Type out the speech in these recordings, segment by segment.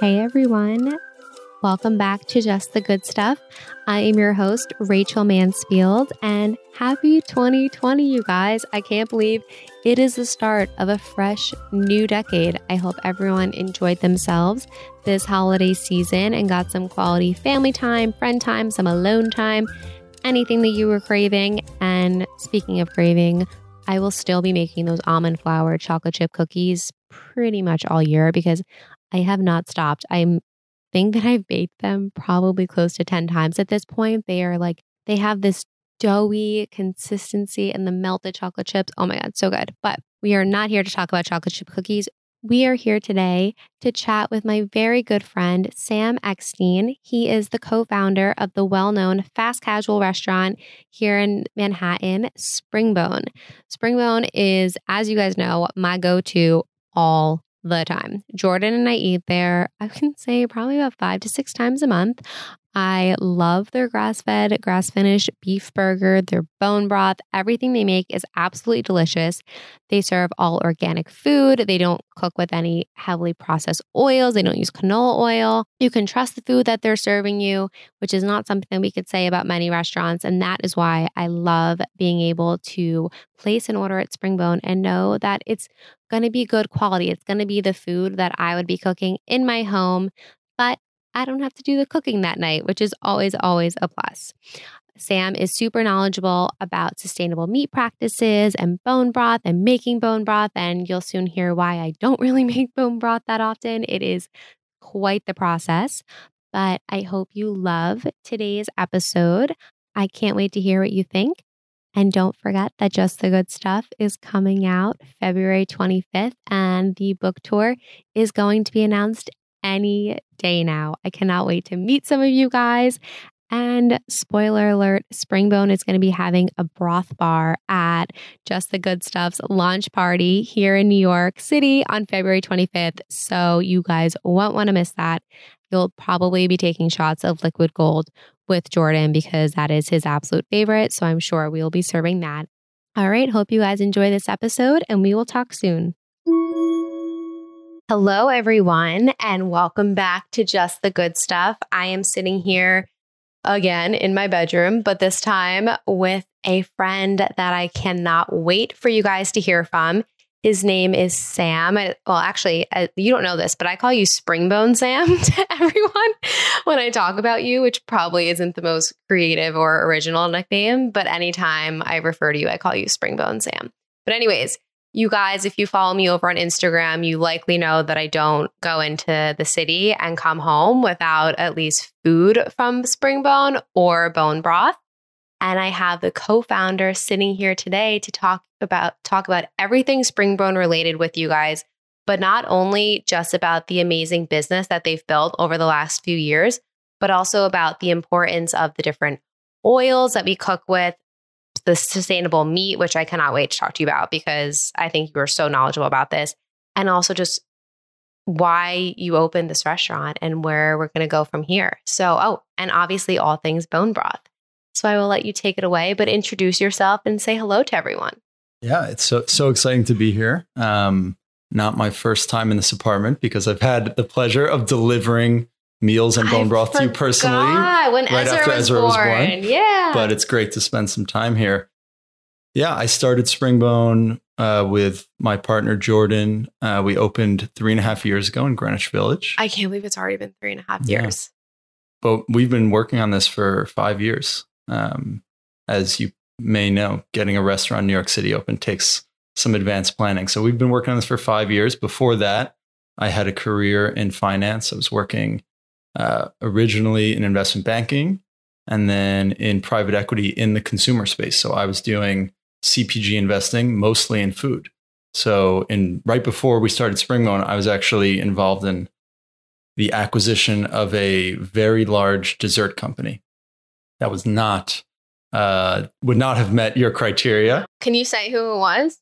Hey everyone, welcome back to Just the Good Stuff. I am your host, Rachel Mansfield, and happy 2020, you guys. I can't believe it is the start of a fresh new decade. I hope everyone enjoyed themselves this holiday season and got some quality family time, friend time, some alone time, anything that you were craving. And speaking of craving, I will still be making those almond flour chocolate chip cookies pretty much all year because I have not stopped. I think that I've baked them probably close to 10 times at this point. They are like, they have this doughy consistency and the melted chocolate chips. Oh my God, so good. But we are not here to talk about chocolate chip cookies. We are here today to chat with my very good friend, Sam Eckstein. He is the co founder of the well known fast casual restaurant here in Manhattan, Springbone. Springbone is, as you guys know, my go to all the time. Jordan and I eat there, I can say probably about five to six times a month. I love their grass fed, grass finished beef burger, their bone broth. Everything they make is absolutely delicious. They serve all organic food. They don't cook with any heavily processed oils. They don't use canola oil. You can trust the food that they're serving you, which is not something we could say about many restaurants. And that is why I love being able to place an order at Springbone and know that it's going to be good quality. It's going to be the food that I would be cooking in my home. I don't have to do the cooking that night, which is always, always a plus. Sam is super knowledgeable about sustainable meat practices and bone broth and making bone broth. And you'll soon hear why I don't really make bone broth that often. It is quite the process. But I hope you love today's episode. I can't wait to hear what you think. And don't forget that Just the Good Stuff is coming out February 25th, and the book tour is going to be announced any day now. I cannot wait to meet some of you guys. And spoiler alert, Springbone is going to be having a broth bar at Just the Good Stuff's launch party here in New York City on February 25th. So you guys won't want to miss that. You'll probably be taking shots of liquid gold with Jordan because that is his absolute favorite. So I'm sure we'll be serving that. All right. Hope you guys enjoy this episode and we will talk soon. Hello, everyone, and welcome back to Just the Good Stuff. I am sitting here again in my bedroom, but this time with a friend that I cannot wait for you guys to hear from. His name is Sam. Well, actually, uh, you don't know this, but I call you Springbone Sam to everyone when I talk about you, which probably isn't the most creative or original nickname. But anytime I refer to you, I call you Springbone Sam. But, anyways, you guys, if you follow me over on Instagram, you likely know that I don't go into the city and come home without at least food from Springbone or bone broth. And I have the co-founder sitting here today to talk about talk about everything Springbone related with you guys, but not only just about the amazing business that they've built over the last few years, but also about the importance of the different oils that we cook with, the sustainable meat, which I cannot wait to talk to you about because I think you are so knowledgeable about this. And also just why you opened this restaurant and where we're going to go from here. So, oh, and obviously all things bone broth. So I will let you take it away, but introduce yourself and say hello to everyone. Yeah, it's so so exciting to be here. Um, not my first time in this apartment because I've had the pleasure of delivering meals and bone I broth to you personally when right Ezra after was Ezra born. was born. Yeah. But it's great to spend some time here. Yeah, I started Springbone uh, with my partner Jordan. Uh, we opened three and a half years ago in Greenwich Village. I can't believe it's already been three and a half years. Yeah. But we've been working on this for five years. Um, as you may know, getting a restaurant in New York City open takes some advanced planning. So we've been working on this for five years. Before that, I had a career in finance. I was working uh, originally in investment banking and then in private equity in the consumer space. So I was doing CPG investing mostly in food. So in right before we started Springbone, I was actually involved in the acquisition of a very large dessert company that was not uh, would not have met your criteria. Can you say who it was?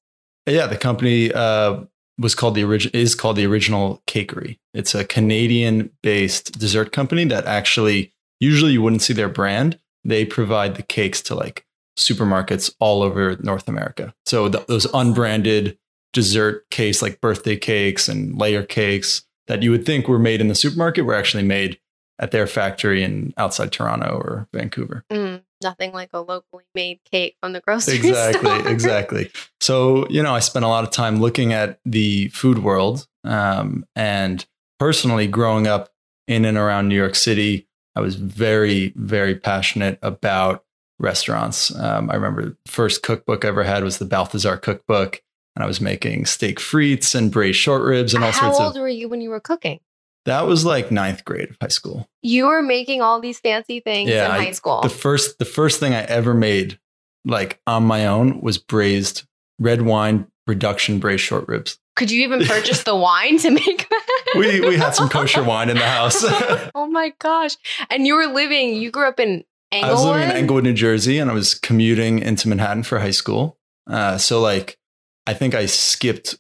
Yeah, the company uh, was called the original is called the original Cakerie. It's a canadian based dessert company that actually usually you wouldn't see their brand. They provide the cakes to like supermarkets all over north america. So th- those unbranded dessert case like birthday cakes and layer cakes that you would think were made in the supermarket were actually made at their factory in outside Toronto or Vancouver. Mm, nothing like a locally made cake from the grocery exactly, store. exactly. Exactly. So, you know, I spent a lot of time looking at the food world um, and personally growing up in and around New York City, I was very, very passionate about restaurants. Um, I remember the first cookbook I ever had was the Balthazar cookbook, and I was making steak frites and braised short ribs and all How sorts of. How old were you when you were cooking? That was like ninth grade of high school. You were making all these fancy things Yeah, in I- high school. The first, the first thing I ever made, like on my own, was braised red wine reduction braised short ribs. Could you even purchase the wine to make that? We we had some kosher wine in the house. oh my gosh. And you were living, you grew up in I was living in Englewood, New Jersey, and I was commuting into Manhattan for high school. Uh, so, like, I think I skipped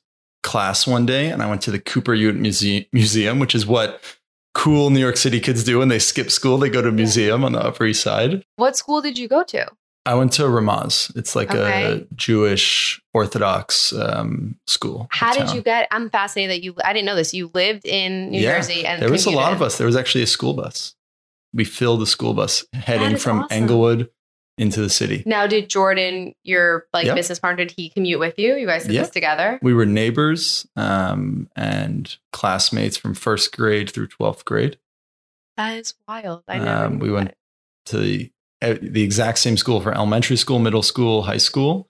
class one day and I went to the Cooper Hewitt Muse- Museum, which is what cool New York City kids do when they skip school. They go to a museum on the Upper East Side. What school did you go to? I went to Ramaz. It's like Okay. a Jewish Orthodox um, school. How did you get? I'm fascinated that you. I didn't know this. You lived in New Yeah, Jersey, and There was a lot of us. There was actually a school bus. We filled the school bus heading from awesome. Englewood into the city. Now, did Jordan, your like Yep. business partner, did he commute with you? You guys did Yeah. this together. we were neighbors um, and classmates from first grade through 12th grade That is wild. I never. Um, we went that. to the, uh, the exact same school for elementary school middle school high school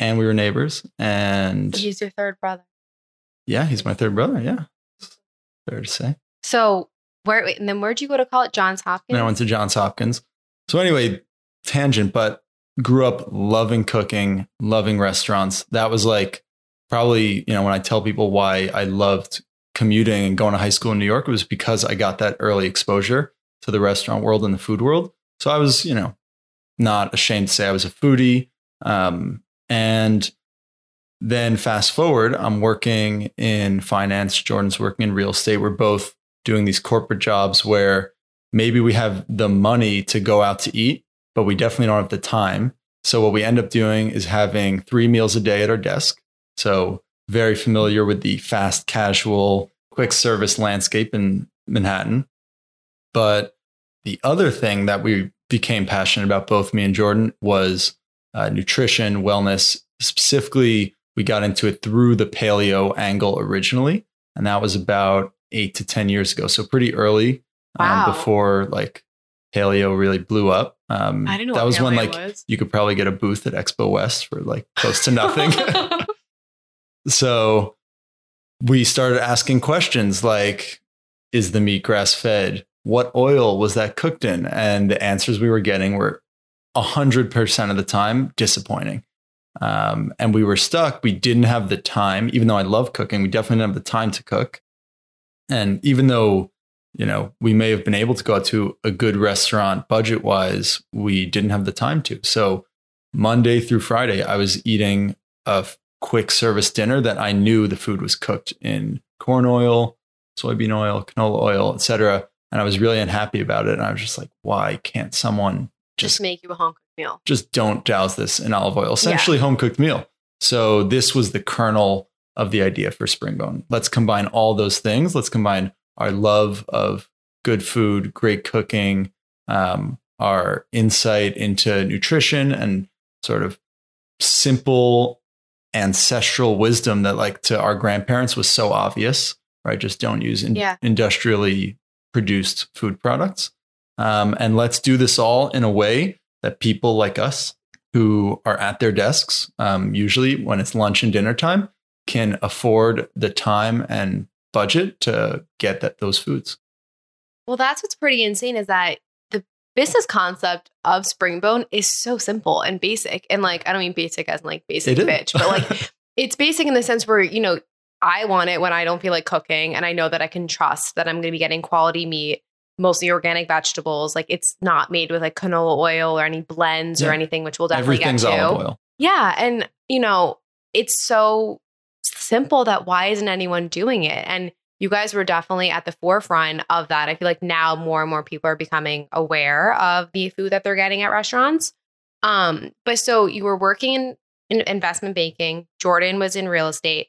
and we were neighbors and He's your third brother. yeah he's my third brother yeah fair to say So where? And then where'd you go to college? Johns Hopkins. then i went to johns hopkins so anyway tangent but grew up loving cooking loving restaurants. That was like probably you know when i tell people why i loved commuting and going to high school in new york it was because i got that early exposure to the restaurant world and the food world. So i was you know not ashamed to say i was a foodie. Um, and then fast forward i'm working in finance jordan's working in real estate. We're both doing these corporate jobs where maybe we have the money to go out to eat but we definitely don't have the time. So what we end up doing is having three meals a day at our desk. So very familiar with the fast casual quick service landscape in manhattan. But the other thing that we became passionate about both me and jordan was uh, nutrition wellness. Specifically we got into it through the paleo angle originally and that was about eight to ten years ago. So pretty early Wow. um, before like paleo really blew up um, I didn't know that was when like was. you could probably get a booth at expo west for like close to nothing. So we started asking questions like is the meat grass fed? What oil was that cooked in? And the answers we were getting were 100% of the time disappointing. Um, and we were stuck. We didn't have the time even though i love cooking we definitely didn't have the time to cook. And even though you know we may have been able to go out to a good restaurant budget wise we didn't have the time to so monday through friday i was eating a quick service dinner that i knew the food was cooked in corn oil soybean oil canola oil etc and i was really unhappy about it and i was just like why can't someone just just make you a home cooked meal. just don't douse this in olive oil. Essentially, home cooked meal. So this was the kernel of the idea for Springbone. Let's combine all those things. Let's combine our love of good food, great cooking, um, our insight into nutrition, and sort of simple ancestral wisdom that, like, to our grandparents was so obvious. Right? Just don't use in- Yeah. industrially produced food products. Um, and let's do this all in a way that people like us who are at their desks, um, usually when it's lunch and dinner time, can afford the time and budget to get that those foods. Well, that's what's pretty insane is that the business concept of Springbone is so simple and basic. And like, I don't mean basic as in like basic bitch, but like it's basic in the sense where, you know, I want it when I don't feel like cooking and I know that I can trust that I'm going to be getting quality meat, mostly organic vegetables. Like it's not made with like canola oil or any blends or anything, which we'll definitely Everything's get to. olive oil. Yeah. And, you know, it's so simple that why isn't anyone doing it? And you guys were definitely at the forefront of that. I feel like now more and more people are becoming aware of the food that they're getting at restaurants. Um, but so you were working in in investment banking, Jordan was in real estate.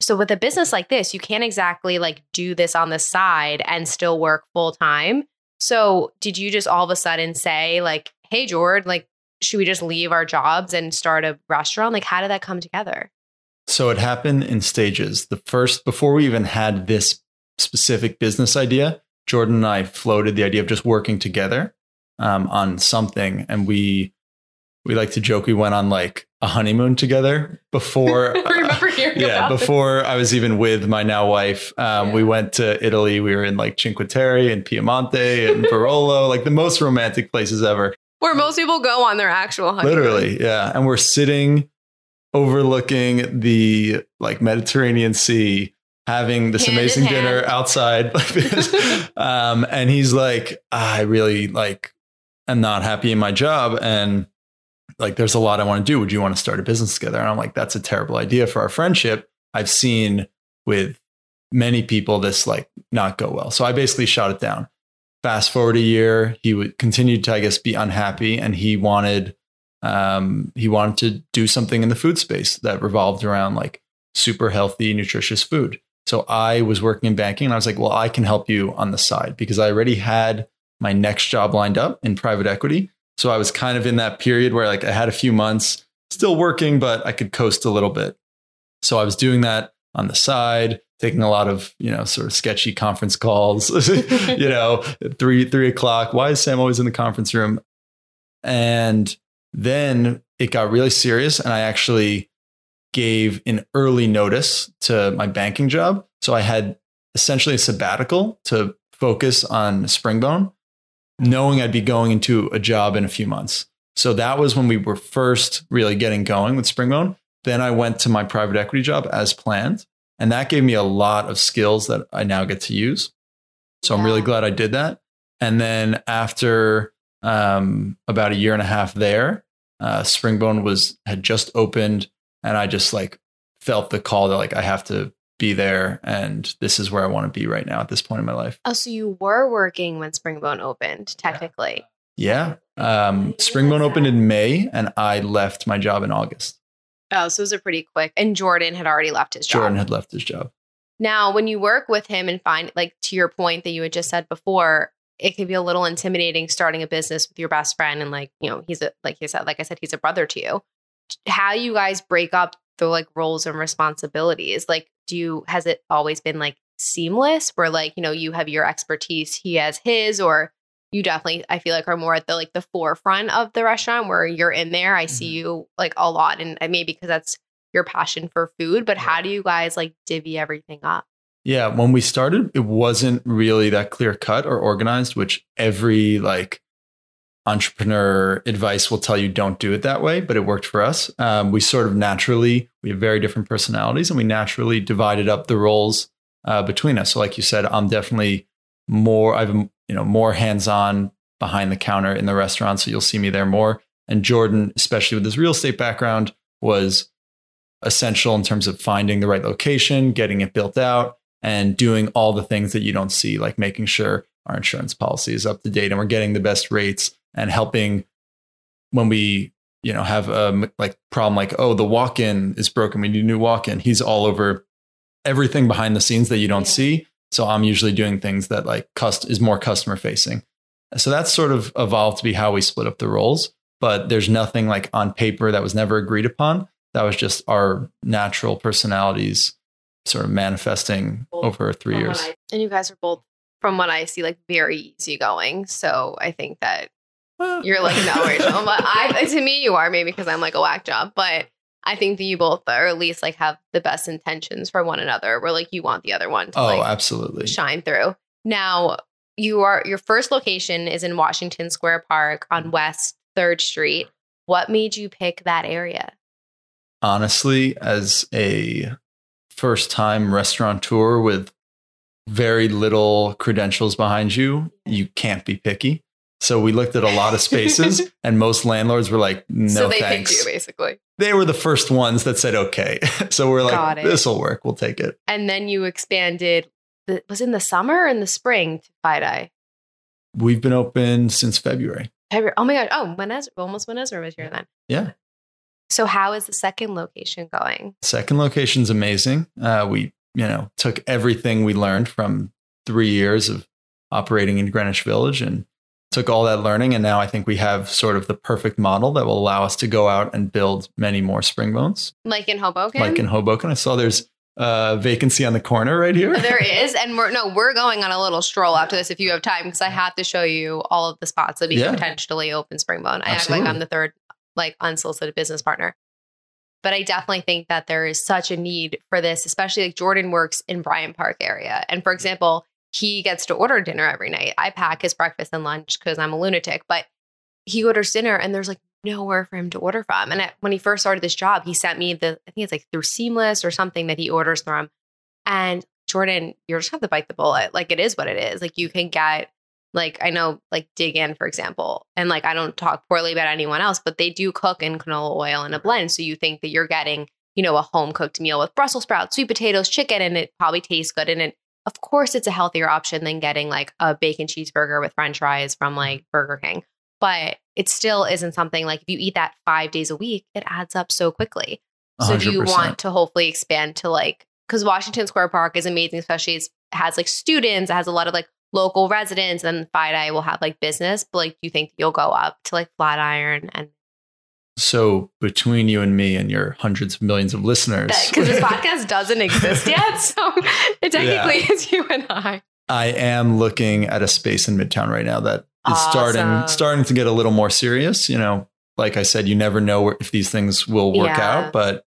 So with a business like this, you can't exactly like do this on the side and still work full time. So did you just all of a sudden say like, "Hey Jordan, like should we just leave our jobs and start a restaurant?" Like how did that come together? So it happened in stages. The first before we even had this specific business idea, Jordan and I floated the idea of just working together um, on something, and we we like to joke we went on like a honeymoon together before. Remember hearing yeah, before I was even with my now wife. Um, Yeah. We went to Italy. We were in like Cinque Terre and Piemonte and Barolo, like the most romantic places ever. Where most people go on their actual honeymoon. Literally, yeah. And we're sitting overlooking the like Mediterranean Sea, having this Hand amazing dinner outside like this. um, and he's like, I really like am not happy in my job. And like there's a lot I want to do. Would you want to start a business together? And I'm like, that's a terrible idea for our friendship. I've seen with many people this like not go well. So I basically shot it down. Fast forward a year, he would continue to, I guess, be unhappy and he wanted um, he wanted to do something in the food space that revolved around like super healthy, nutritious food. So I was working in banking and I was like, well, I can help you on the side because I already had my next job lined up in private equity. So I was kind of in that period where like I had a few months still working, but I could coast a little bit. So I was doing that on the side, taking a lot of, you know, sort of sketchy conference calls, you know, three, three o'clock. Why is Sam always in the conference room? And then it got really serious. And I actually gave an early notice to my banking job. So I had essentially a sabbatical to focus on Springbone, knowing I'd be going into a job in a few months. So that was when we were first really getting going with Springbone. Then I went to my private equity job as planned. And that gave me a lot of skills that I now get to use. So I'm really glad I did that. And then after um, about a year and a half there, uh, Springbone was had just opened, and I just like felt the call that like I have to be there, and this is where I want to be right now at this point in my life. Oh, so you were working when Springbone opened, technically. Yeah, um, Springbone opened in May, and I left my job in August. Oh, so it was a pretty quick. And Jordan had already left his job. Jordan had left his job. Now, when you work with him and find, like, to your point that you had just said before, it can be a little intimidating starting a business with your best friend. And, like, you know, he's a, like you said, like I said, he's a brother to you. How you guys break up the like roles and responsibilities? Like, do you, has it always been like seamless where, like, you know, you have your expertise, he has his, or you definitely, I feel like, are more at the like the forefront of the restaurant where you're in there. I see mm-hmm. you like a lot. And maybe because that's your passion for food, but how do you guys like divvy everything up? Yeah, when we started, it wasn't really that clear cut or organized, which every like entrepreneur advice will tell you don't do it that way, but it worked for us. Um, we sort of naturally, we have very different personalities and we naturally divided up the roles uh, between us. So like you said, I'm definitely more, I've, you know, more hands-on behind the counter in the restaurant. So you'll see me there more. And Jordan, especially with his real estate background, was essential in terms of finding the right location, getting it built out, and doing all the things that you don't see, like making sure our insurance policy is up to date and we're getting the best rates and helping when we you know have a like problem like oh the walk-in is broken. We need a new walk-in. He's all over everything behind the scenes that you don't Yeah. see. So i'm usually doing things that like cust- is more customer facing so that's sort of evolved to be how we split up the roles but there's nothing like on paper that was never agreed upon. That was just our natural personalities sort of manifesting over three years I- and you guys are both, from what I see, like very easygoing. So I think that you're like no, Rachel. But I, to me, you are maybe because I'm like a whack job. But I think that you both are at least like have the best intentions for one another. Where like you want the other one to oh like absolutely shine through. Now you are your first location is in Washington Square Park on mm. West Third Street. What made you pick that area? honestly, as a first time restaurateur with very little credentials behind you, you can't be picky. So we looked at a lot of spaces, and most landlords were like, no so they thanks. picked you basically. They were the first ones that said, okay. so we're like, this will work. We'll take it. and then you expanded. The, was in the summer or in the spring to Eye? We've been open since February. February. Oh my god! Oh, when Ezra, almost when Ezra was here then. Yeah. So, how is the second location going? Second location's amazing. Uh, we, you know, took everything we learned from three years of operating in Greenwich Village and took all that learning. And now I think we have sort of the perfect model that will allow us to go out and build many more Springbones. Like in Hoboken? Like in Hoboken. I saw there's a vacancy on the corner right here. There is. And we're, no, we're going on a little stroll after this if you have time, because I have to show you all of the spots that we Yeah. potentially open Springbone. I act like I'm the third, like, unsolicited business partner. But I definitely think that there is such a need for this, especially like Jordan works in Bryant Park area. And for example, he gets to order dinner every night. I pack his breakfast and lunch because I'm a lunatic, but he orders dinner and there's like nowhere for him to order from. And when he first started this job, he sent me the, I think it's like through Seamless or something that he orders from. And Jordan, you're just have to bite the bullet. Like it is what it is. Like you can get, like I know, like Dig Inn, for example, and like I don't talk poorly about anyone else, but they do cook in canola oil in a blend. So you think that you're getting, you know, a home cooked meal with Brussels sprouts, sweet potatoes, chicken, and it probably tastes good. And it, of course, it's a healthier option than getting like a bacon cheeseburger with French fries from like Burger King. But it still isn't something like if you eat that five days a week, it adds up so quickly. So do you want to hopefully expand to like because Washington Square Park is amazing, especially it has like students, it has a lot of like local residents, and FiDi will have like business. But like, do you think you'll go up to like Flatiron and So between you and me and your hundreds of millions of listeners, because this podcast doesn't exist yet, so it technically is you and I. I am looking at a space in Midtown right now that is starting Awesome. starting to get a little more serious. You know, like I said, you never know if these things will work Yeah. out, but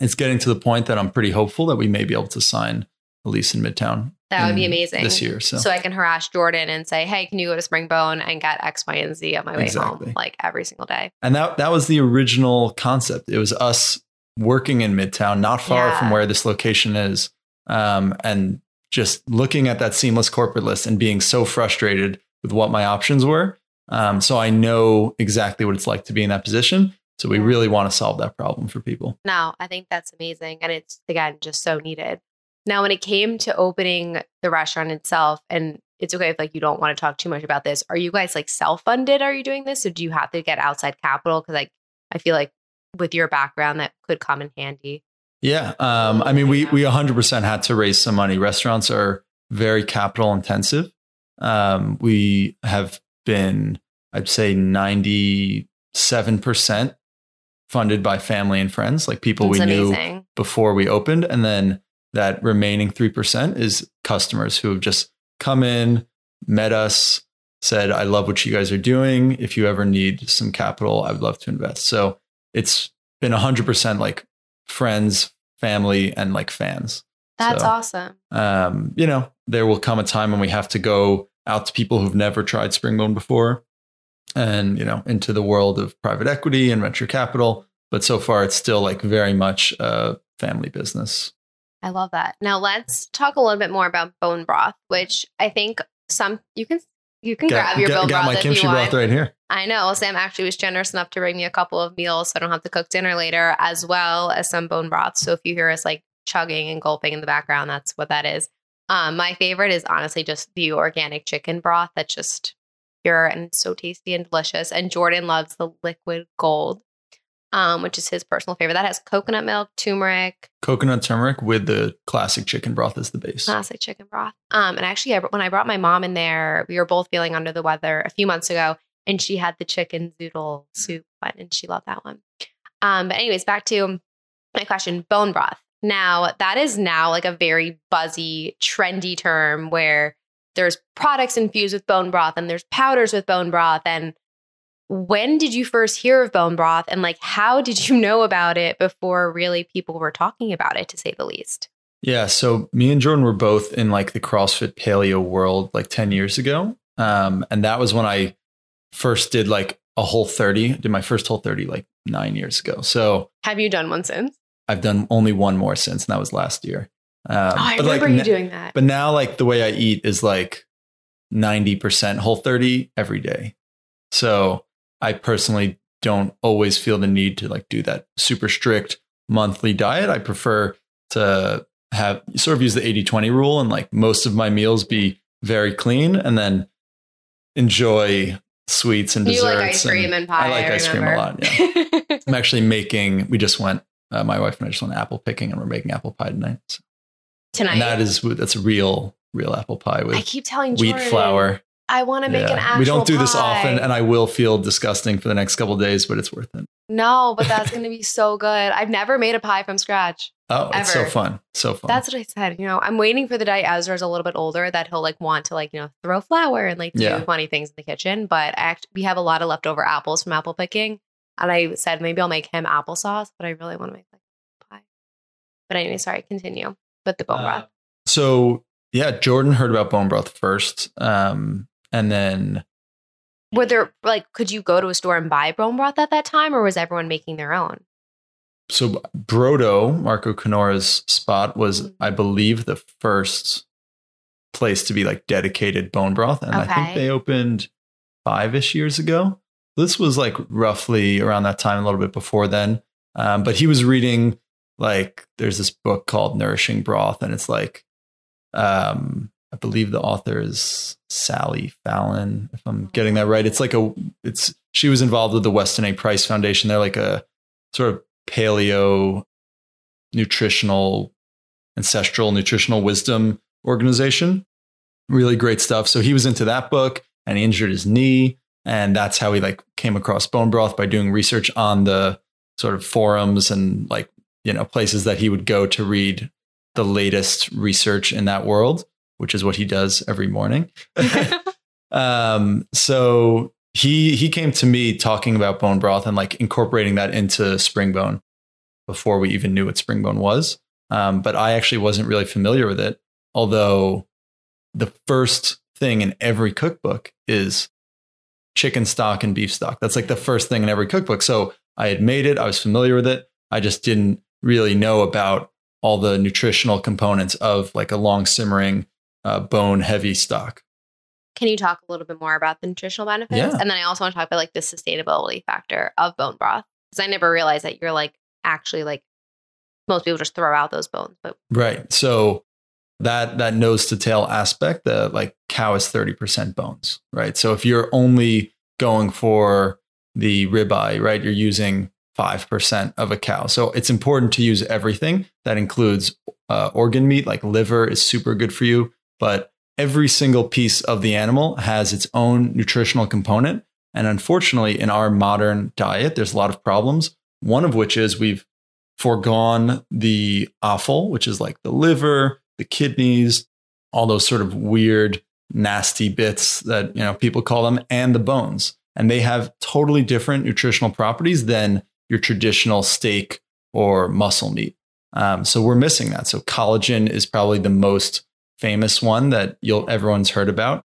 it's getting to the point that I'm pretty hopeful that we may be able to sign a lease in Midtown. That would be amazing. this year. So, So I can harass Jordan and say, "Hey, can you go to Springbone and get X, Y, and Z on my way Exactly. home, like every single day?" and that that was the original concept. It was us working in Midtown, not far Yeah. from where this location is, um, and just looking at that seamless corporate list and being so frustrated with what my options were. Um, so I know exactly what it's like to be in that position. So we really want to solve that problem for people. No, I think that's amazing. And it's, again, just so needed. Now, when it came to opening the restaurant itself, and it's okay if like you don't want to talk too much about this, are you guys like self funded? Are you doing this? Or do you have to get outside capital? Because like I feel like with your background, that could come in handy. Yeah. Um, I mean, we, we 100% had to raise some money. Restaurants are very capital intensive. Um, we have been, I'd say 97% funded by family and friends, like people It's we knew before we opened. And then that remaining 3% is customers who have just come in, met us, said, I love what you guys are doing. If you ever need some capital, I would love to invest. So it's been 100% like friends, family, and like fans. That's So, awesome. Um, you know, there will come a time when we have to go out to people who've never tried Springbone before and, you know, into the world of private equity and venture capital. But so far, it's still like very much a family business. I love that. Now let's talk a little bit more about bone broth, which I think some you can you can grab your bone got broth my if kimchi you want. broth right here. I know Sam actually was generous enough to bring me a couple of meals so I don't have to cook dinner later, as well as some bone broth. So if you hear us like chugging and gulping in the background, that's what that is. Um, my favorite is honestly just the organic chicken broth. That's just pure and so tasty and delicious. And Jordan loves the liquid gold, um, which is his personal favorite. That has coconut milk, turmeric, Coconut turmeric with the classic chicken broth as the base. classic chicken broth. Um, and actually, I, when I brought my mom in there, we were both feeling under the weather a few months ago, and she had the chicken zoodle soup one, and she loved that one. Um, but anyways, back to my question: bone broth. Now that is now like a very buzzy, trendy term where there's products infused with bone broth, and there's powders with bone broth, and when did you first hear of bone broth and like how did you know about it before really people were talking about it to say the least Yeah. So me and Jordan were both in like the CrossFit paleo world like 10 years ago. Um, and that was when I first did like a whole 30, did my first whole 30 like nine years ago. So have you done one since I've done only one more since, and that was last year. Um, oh, I but, like, remember you doing that. But now, like the way I eat is like 90% whole 30 every day. So I personally don't always feel the need to like do that super strict monthly diet. I prefer to have sort of use the 80 20 rule and like most of my meals be very clean and then enjoy sweets and You desserts. like ice cream and pie. I like ice cream a lot. Yeah. I'm actually making. We just went. Uh, my wife and I just went apple picking, and we're making apple pie tonight. So- Tonight. and that is that's real, real apple pie with I keep telling wheat Jordan, flour. I want to make Yeah. an actual we don't do this often, and I will feel disgusting for the next couple of days, but it's worth it. no, but that's going to be so good. I've never made a pie from scratch. Oh, it's so fun, so fun. That's what I said. You know, I'm waiting for the day Ezra's a little bit older that he'll like want to like, you know, throw flour and like do Yeah. funny things in the kitchen. But I act- we have a lot of leftover apples from apple picking. And I said maybe I'll make him applesauce, but I really want to make like pie. But anyway, sorry, continue with the bone Uh, broth. so yeah, Jordan heard about bone broth first, um, and then Were there like could you go to a store and buy bone broth at that time or was everyone making their own? so Brodo, Marco Canora's spot, was Mm. I believe the first place to be like dedicated bone broth, and I think they opened five ish years ago. This was like roughly around that time, a little bit before then. Um, but he was reading like there's this book called Nourishing Broth, and it's like um, I believe the author is Sally Fallon, if I'm getting that right. It's like a it's she was involved with the Weston A. Price Foundation. They're like a sort of paleo nutritional ancestral nutritional wisdom organization. Really great stuff. So he was into that book and he injured his knee. And that's how he like came across bone broth by doing research on the sort of forums and like, you know, places that he would go to read the latest research in that world, which is what he does every morning. um, so he he came to me talking about bone broth and like incorporating that into springbone before we even knew what springbone was. Um, but I actually wasn't really familiar with it. Although the first thing in every cookbook is chicken stock and beef stock. That's like the first thing in every cookbook. So I had made it. I was familiar with it. I just didn't really know about all the nutritional components of like a long simmering uh, bone heavy stock. Can you talk a little bit more about the nutritional benefits? Yeah. And then I also want to talk about like the sustainability factor of bone broth. Because I never realized that you're like actually like most people just throw out those bones. But Right. So that that nose to tail aspect, the like cow is 30% bones, right? So if you're only going for the ribeye, right, you're using 5% of a cow. So it's important to use everything. That includes uh, organ meat, like liver is super good for you, but every single piece of the animal has its own nutritional component. And unfortunately, in our modern diet, there's a lot of problems. One of which is we've foregone the offal, which is like the liver, the kidneys, all those sort of weird, nasty bits that you know people call them, and the bones. And they have totally different nutritional properties than your traditional steak or muscle meat. Um, so we're missing that. So collagen is probably the most famous one that you'll everyone's heard about.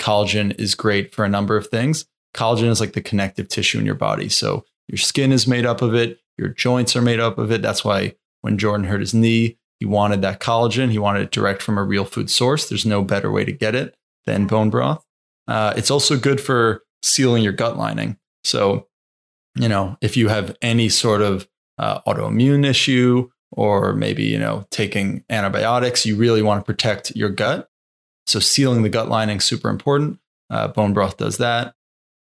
Collagen is great for a number of things. Collagen is like the connective tissue in your body. So your skin is made up of it, your joints are made up of it. That's why when Jordan hurt his knee, he wanted that collagen. He wanted it direct from a real food source. There's no better way to get it than bone broth. Uh, it's also good for sealing your gut lining. So, you know, if you have any sort of uh, autoimmune issue or maybe, you know, taking antibiotics, you really want to protect your gut. So, sealing the gut lining is super important. Uh, bone broth does that.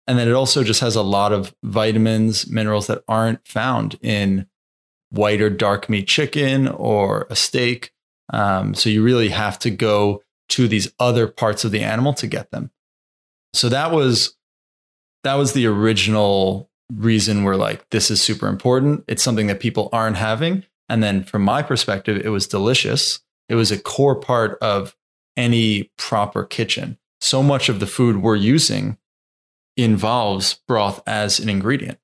And then it also just has a lot of vitamins, minerals that aren't found in white or dark meat chicken or a steak. Um, so you really have to go to these other parts of the animal to get them. So that was that was the original reason we're like, this is super important. It's something that people aren't having. And then from my perspective, it was delicious. It was a core part of any proper kitchen. So much of the food we're using involves broth as an ingredient.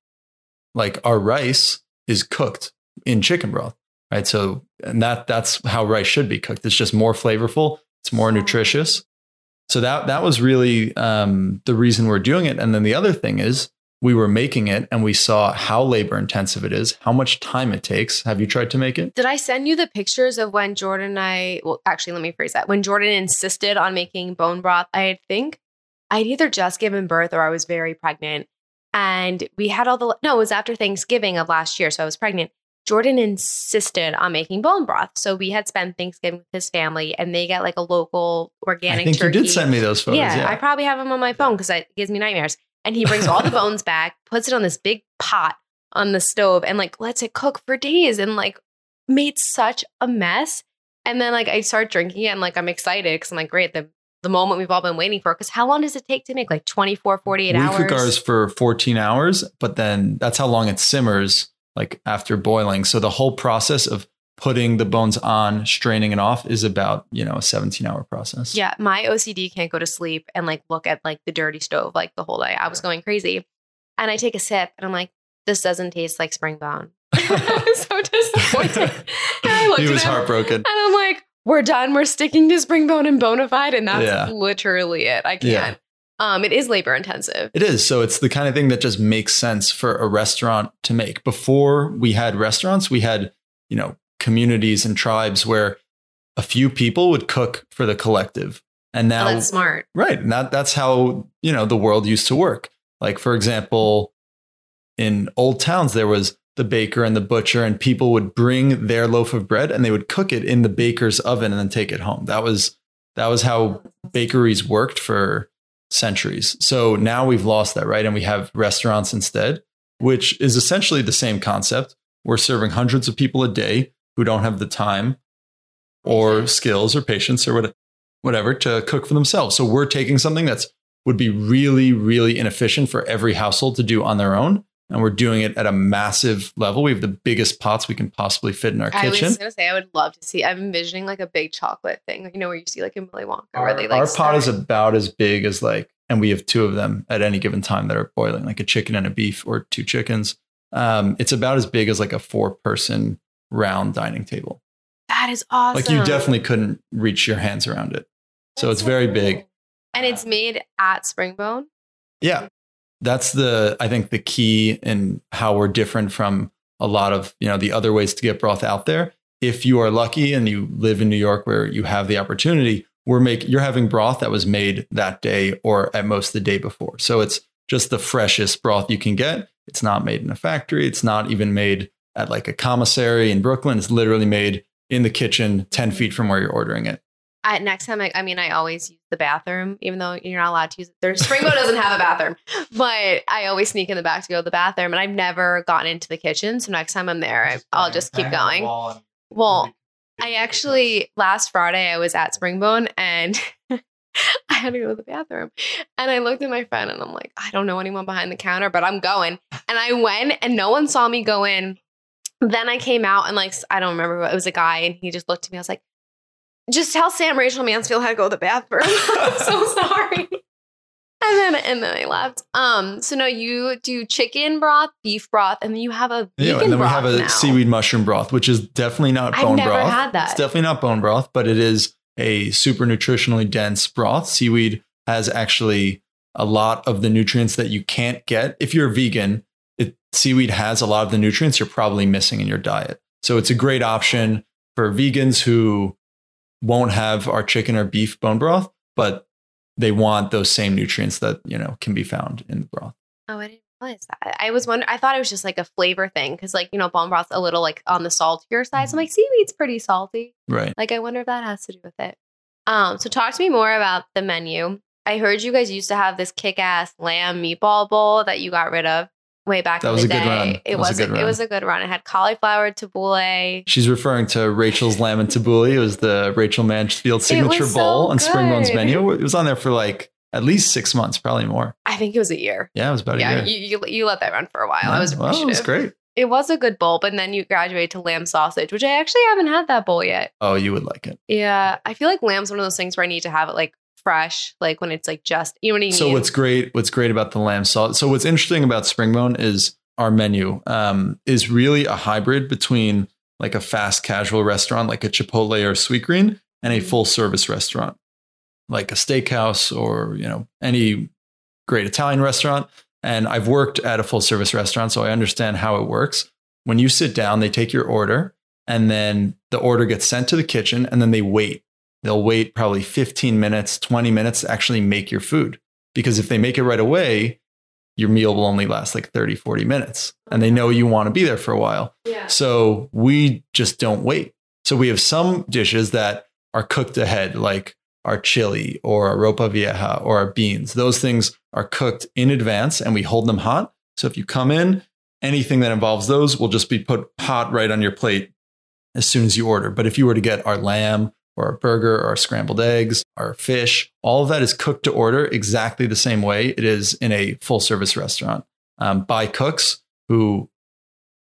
Like our rice is cooked in chicken broth, right? So, and that that's how rice should be cooked. It's just more flavorful. It's more nutritious. So that that was really um, the reason we're doing it. And then the other thing is we were making it and we saw how labor intensive it is, how much time it takes. Have you tried to make it? did I send you the pictures of when Jordan and I, well, actually, let me phrase that. When Jordan insisted on making bone broth, I think I'd either just given birth or I was very pregnant. And we had all the, no, it was after Thanksgiving of last year. So I was pregnant. Jordan insisted on making bone broth. So we had spent Thanksgiving with his family and they get like a local organic I think turkey. you did send me those photos. yeah, Yeah, I probably have them on my phone because it gives me nightmares. And he brings all the bones back, puts it on this big pot on the stove, and like lets it cook for days and like made such a mess. And then like I start drinking it and like I'm excited because I'm like, great, the the moment we've all been waiting for. Because how long does it take to make? Like 24, 48 we hours? We cook ours for 14 hours, but then that's how long it simmers, like after boiling. So the whole process of putting the bones on, straining it off, is about you know a 17 hour process. Yeah, my OCD can't go to sleep and like look at like the dirty stove like the whole day. I was going crazy. And I take a sip and I'm like, this doesn't taste like Springbone. I was so disappointed. And I he was heartbroken. and I'm like, we're done. We're sticking to Springbone and bona fide. And that's Yeah. literally it. I can't. Yeah. Um, it is labor intensive. It is. So it's the kind of thing that just makes sense for a restaurant to make. Before we had restaurants, we had, you know, communities and tribes where a few people would cook for the collective. And Oh, now that's smart. Right. And that, that's how, you know, the world used to work. Like, for example, in old towns, there was the baker and the butcher, and people would bring their loaf of bread and they would cook it in the baker's oven and then take it home. That was that was how bakeries worked for centuries. So now we've lost that, right? And we have restaurants instead, which is essentially the same concept. We're serving hundreds of people a day who don't have the time or skills or patience or what- whatever to cook for themselves. So we're taking something that's would be really, really inefficient for every household to do on their own. And we're doing it at a massive level. We have the biggest pots we can possibly fit in our I kitchen. I was gonna say I would love to see. I'm envisioning like a big chocolate thing, you know, where you see like in Willy Wonka, where Our, they like our pot is about as big as like, and we have two of them at any given time that are boiling, like a chicken and a beef or two chickens. Um, it's about as big as like a four person round dining table. that is awesome. Like you definitely couldn't reach your hands around it. So That's it's very big. and it's made at Springbone. Yeah. That's the I think the key in how we're different from a lot of, you know, the other ways to get broth out there. If you are lucky and you live in New York where you have the opportunity, we're make you're having broth that was made that day or at most the day before. So it's just the freshest broth you can get. It's not made in a factory. It's not even made at like a commissary in Brooklyn. It's literally made in the kitchen 10 feet from where you're ordering it. I, next time, I, I mean, I always use the bathroom, even though you're not allowed to use it. There's Springbone doesn't have a bathroom, but I always sneak in the back to go to the bathroom, and I've never gotten into the kitchen. So next time I'm there, I, I'll just keep going. Well, I actually last Friday I was at Springbone and I had to go to the bathroom. And I looked at my friend and I'm like, I don't know anyone behind the counter, but I'm going. And I went and no one saw me go in. Then I came out and like I don't remember what it was a guy and he just looked at me. I was like, just tell Sam Rachel Mansfield how to go to the bathroom. I'm so sorry. And then and then I left. Um, so no, you do chicken broth, beef broth, and then you have a Yeah, vegan and then we have a now. seaweed mushroom broth, which is definitely not I've bone never broth. had that. It's definitely not bone broth, but it is a super nutritionally dense broth. Seaweed has actually a lot of the nutrients that you can't get if you're vegan. Seaweed has a lot of the nutrients you're probably missing in your diet. So it's a great option for vegans who won't have our chicken or beef bone broth, but they want those same nutrients that you know can be found in the broth. Oh, I didn't realize that. I was wondering. I thought it was just like a flavor thing because, like, you know, bone broth's a little like on the saltier side. So I'm like, seaweed's pretty salty. Right. Like, I wonder if that has to do with it. Um, so talk to me more about the menu. I heard you guys used to have this kick-ass lamb meatball bowl that you got rid of way back That in was the a good day. run. It That was a good it run. was a good run. It had cauliflower tabbouleh. She's referring to Rachel's lamb and tabbouleh. It was the Rachel Mansfield signature so bowl on Springbone's good. menu. It was on there for like at least six months, probably more. I think it was a year. Yeah, it was about Yeah, a year. you, you you let that run for a while. I was well, it was great. It was a good bowl, but then you graduate to lamb sausage, which I actually haven't had that bowl yet. Oh, you would like it. Yeah, I feel like lamb's one of those things where I need to have it like fresh, like when it's like just you know what I mean. So what's great? What's great about the lamb salt? So what's interesting about Springbone is our menu um, is really a hybrid between like a fast casual restaurant, like a Chipotle or Sweetgreen, and a Mhm. full service restaurant, like a steakhouse or you know any great Italian restaurant. And I've worked at a full service restaurant, so I understand how it works. When you sit down, they take your order, and then the order gets sent to the kitchen, and then they wait. They'll wait probably 15 minutes, 20 minutes to actually make your food. Because if they make it right away, your meal will only last like 30, 40 minutes. And they know you want to be there for a while. Yeah. So we just don't wait. So we have some dishes that are cooked ahead, like our chili or our ropa vieja or our beans. Those things are cooked in advance and we hold them hot. So if you come in, anything that involves those will just be put hot right on your plate as soon as you order. But if you were to get our lamb or our burger or our scrambled eggs, our fish, all of that is cooked to order exactly the same way it is in a full service restaurant um, by cooks who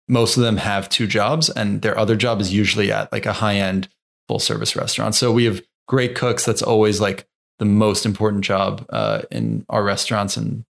most of them have two jobs and their other job is usually at like a high end full service restaurant. So we have great cooks. That's always like the most important job uh, in our restaurants. And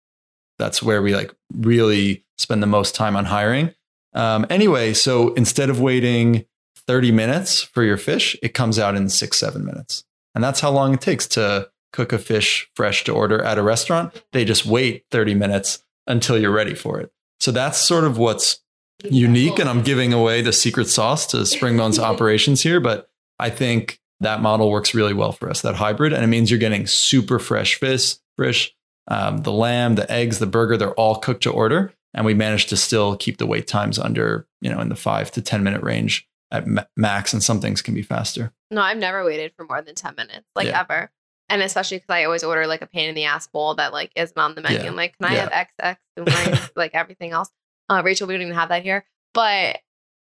that's where we like really spend the most time on hiring. Um, anyway, so instead of waiting 30 minutes for your fish, it comes out in six, seven minutes. And that's how long it takes to cook a fish fresh to order at a restaurant. They just wait 30 minutes until you're ready for it. So that's sort of what's unique. And I'm giving away the secret sauce to Springbone's operations here. But I think that model works really well for us, that hybrid. And it means you're getting super fresh fish, fresh. Um, the lamb, the eggs, the burger, they're all cooked to order. And we managed to still keep the wait times under, you know, in the five to 10 minute range at max. And some things can be faster. No, I've never waited for more than 10 minutes, like Yeah. ever. And especially because I always order like a pain in the ass bowl that like isn't on the menu. Yeah. I'm like, can I Yeah. have XX and mine, like everything else? Uh, Rachel, we don't even have that here. But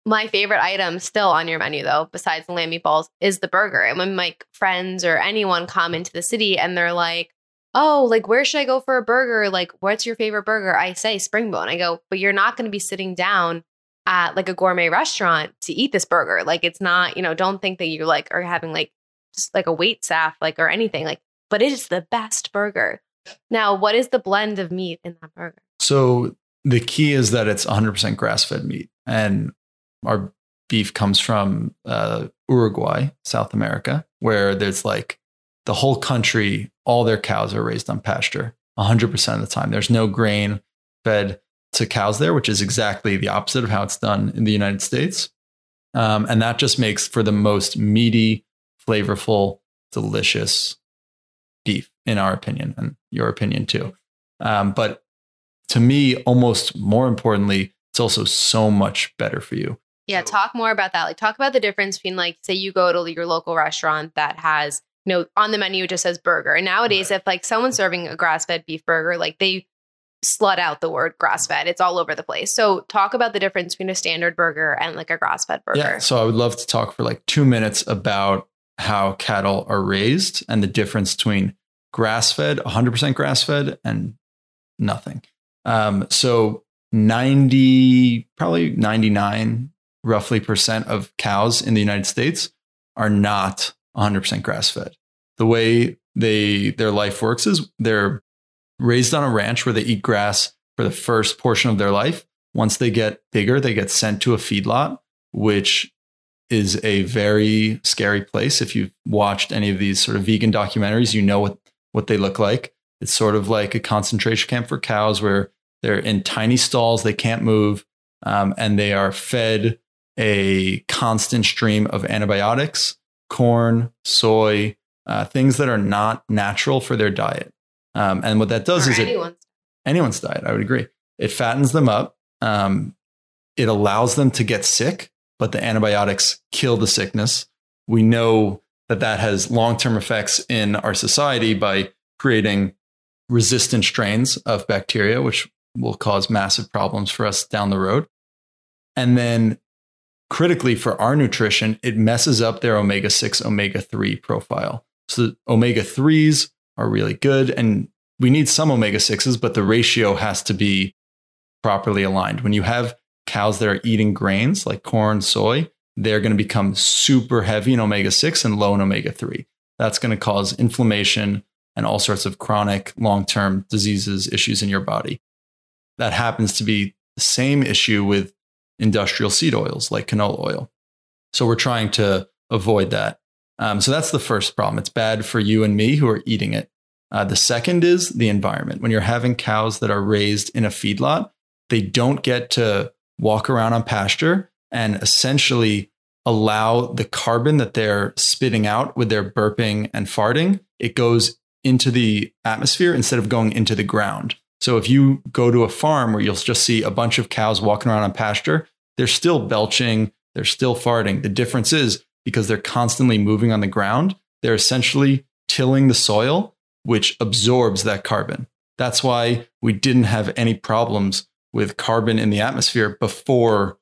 my favorite item still on your menu though, besides the lamb meatballs, is the burger. And when my friends or anyone come into the city and they're like, oh, like where should I go for a burger? Like, what's your favorite burger? I say Springbone. I go, but you're not going to be sitting down at like a gourmet restaurant to eat this burger. Like, it's not, you know, don't think that you're like are having like just like a wait staff, like or anything. Like, but it is the best burger. Now, what is the blend of meat in that burger? So the key is that it's 100% grass fed meat. And our beef comes from uh, Uruguay, South America, where there's like the whole country, all their cows are raised on pasture 100% of the time. There's no grain fed to cows there, which is exactly the opposite of how it's done in the United States. Um, and that just makes for the most meaty, flavorful, delicious beef, in our opinion, and your opinion too. Um, but to me, almost more importantly, it's also so much better for you. Yeah, talk more about that. Like, talk about the difference between, like, say you go to your local restaurant that has, you know, on the menu it just says burger. And nowadays, if like someone's serving a grass fed beef burger, like they slut out the word grass fed. It's all over the place. So, talk about the difference between a standard burger and like a grass fed burger. Yeah. So I would love to talk for like two minutes about how cattle are raised and the difference between grass fed, 100% grass fed, and nothing. Um, so 90, probably 99 roughly percent of cows in the United States are not 100% grass fed. The way they their life works is they're raised on a ranch where they eat grass for the first portion of their life. Once they get bigger, they get sent to a feedlot, which is a very scary place. If you've watched any of these sort of vegan documentaries, you know what, what they look like. It's sort of like a concentration camp for cows where they're in tiny stalls, they can't move, um, and they are fed a constant stream of antibiotics, corn, soy, uh, things that are not natural for their diet. Um, and what that does Or is it, anyone's. anyone's diet. I would agree. It fattens them up. Um, it allows them to get sick, but the antibiotics kill the sickness. We know that that has long term effects in our society by creating resistant strains of bacteria, which will cause massive problems for us down the road. And then critically for our nutrition, it messes up their omega 6, omega 3 profile. So omega 3s are really good. And we need some omega 6s, but the ratio has to be properly aligned. When you have cows that are eating grains like corn, soy, they're going to become super heavy in omega 6 and low in omega 3. That's going to cause inflammation and all sorts of chronic long term diseases, issues in your body. That happens to be the same issue with industrial seed oils like canola oil. So we're trying to avoid that. Um, so that's the first problem. It's bad for you and me who are eating it. Uh, the second is the environment. When you're having cows that are raised in a feedlot, they don't get to walk around on pasture and essentially allow the carbon that they're spitting out with their burping and farting, it goes into the atmosphere instead of going into the ground. So if you go to a farm where you'll just see a bunch of cows walking around on pasture, they're still belching, they're still farting. The difference is because they're constantly moving on the ground, they're essentially tilling the soil, which absorbs that carbon. That's why we didn't have any problems with carbon in the atmosphere before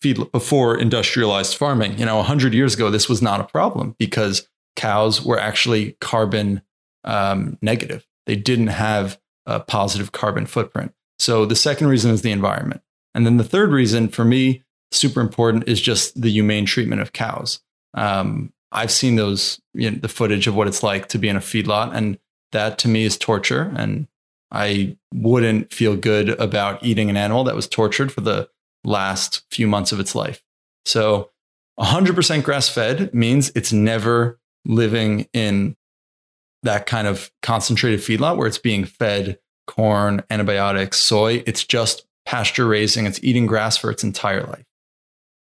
feed before industrialized farming. You know, 100 years ago this was not a problem because cows were actually carbon um, negative. They didn't have a positive carbon footprint. So the second reason is the environment. And then the third reason for me, super important, is just the humane treatment of cows. Um, I've seen those, you know, the footage of what it's like to be in a feedlot, and that to me is torture. And I wouldn't feel good about eating an animal that was tortured for the last few months of its life. So 100% grass fed means it's never living in that kind of concentrated feedlot where it's being fed corn, antibiotics, soy. It's just pasture raising, it's eating grass for its entire life.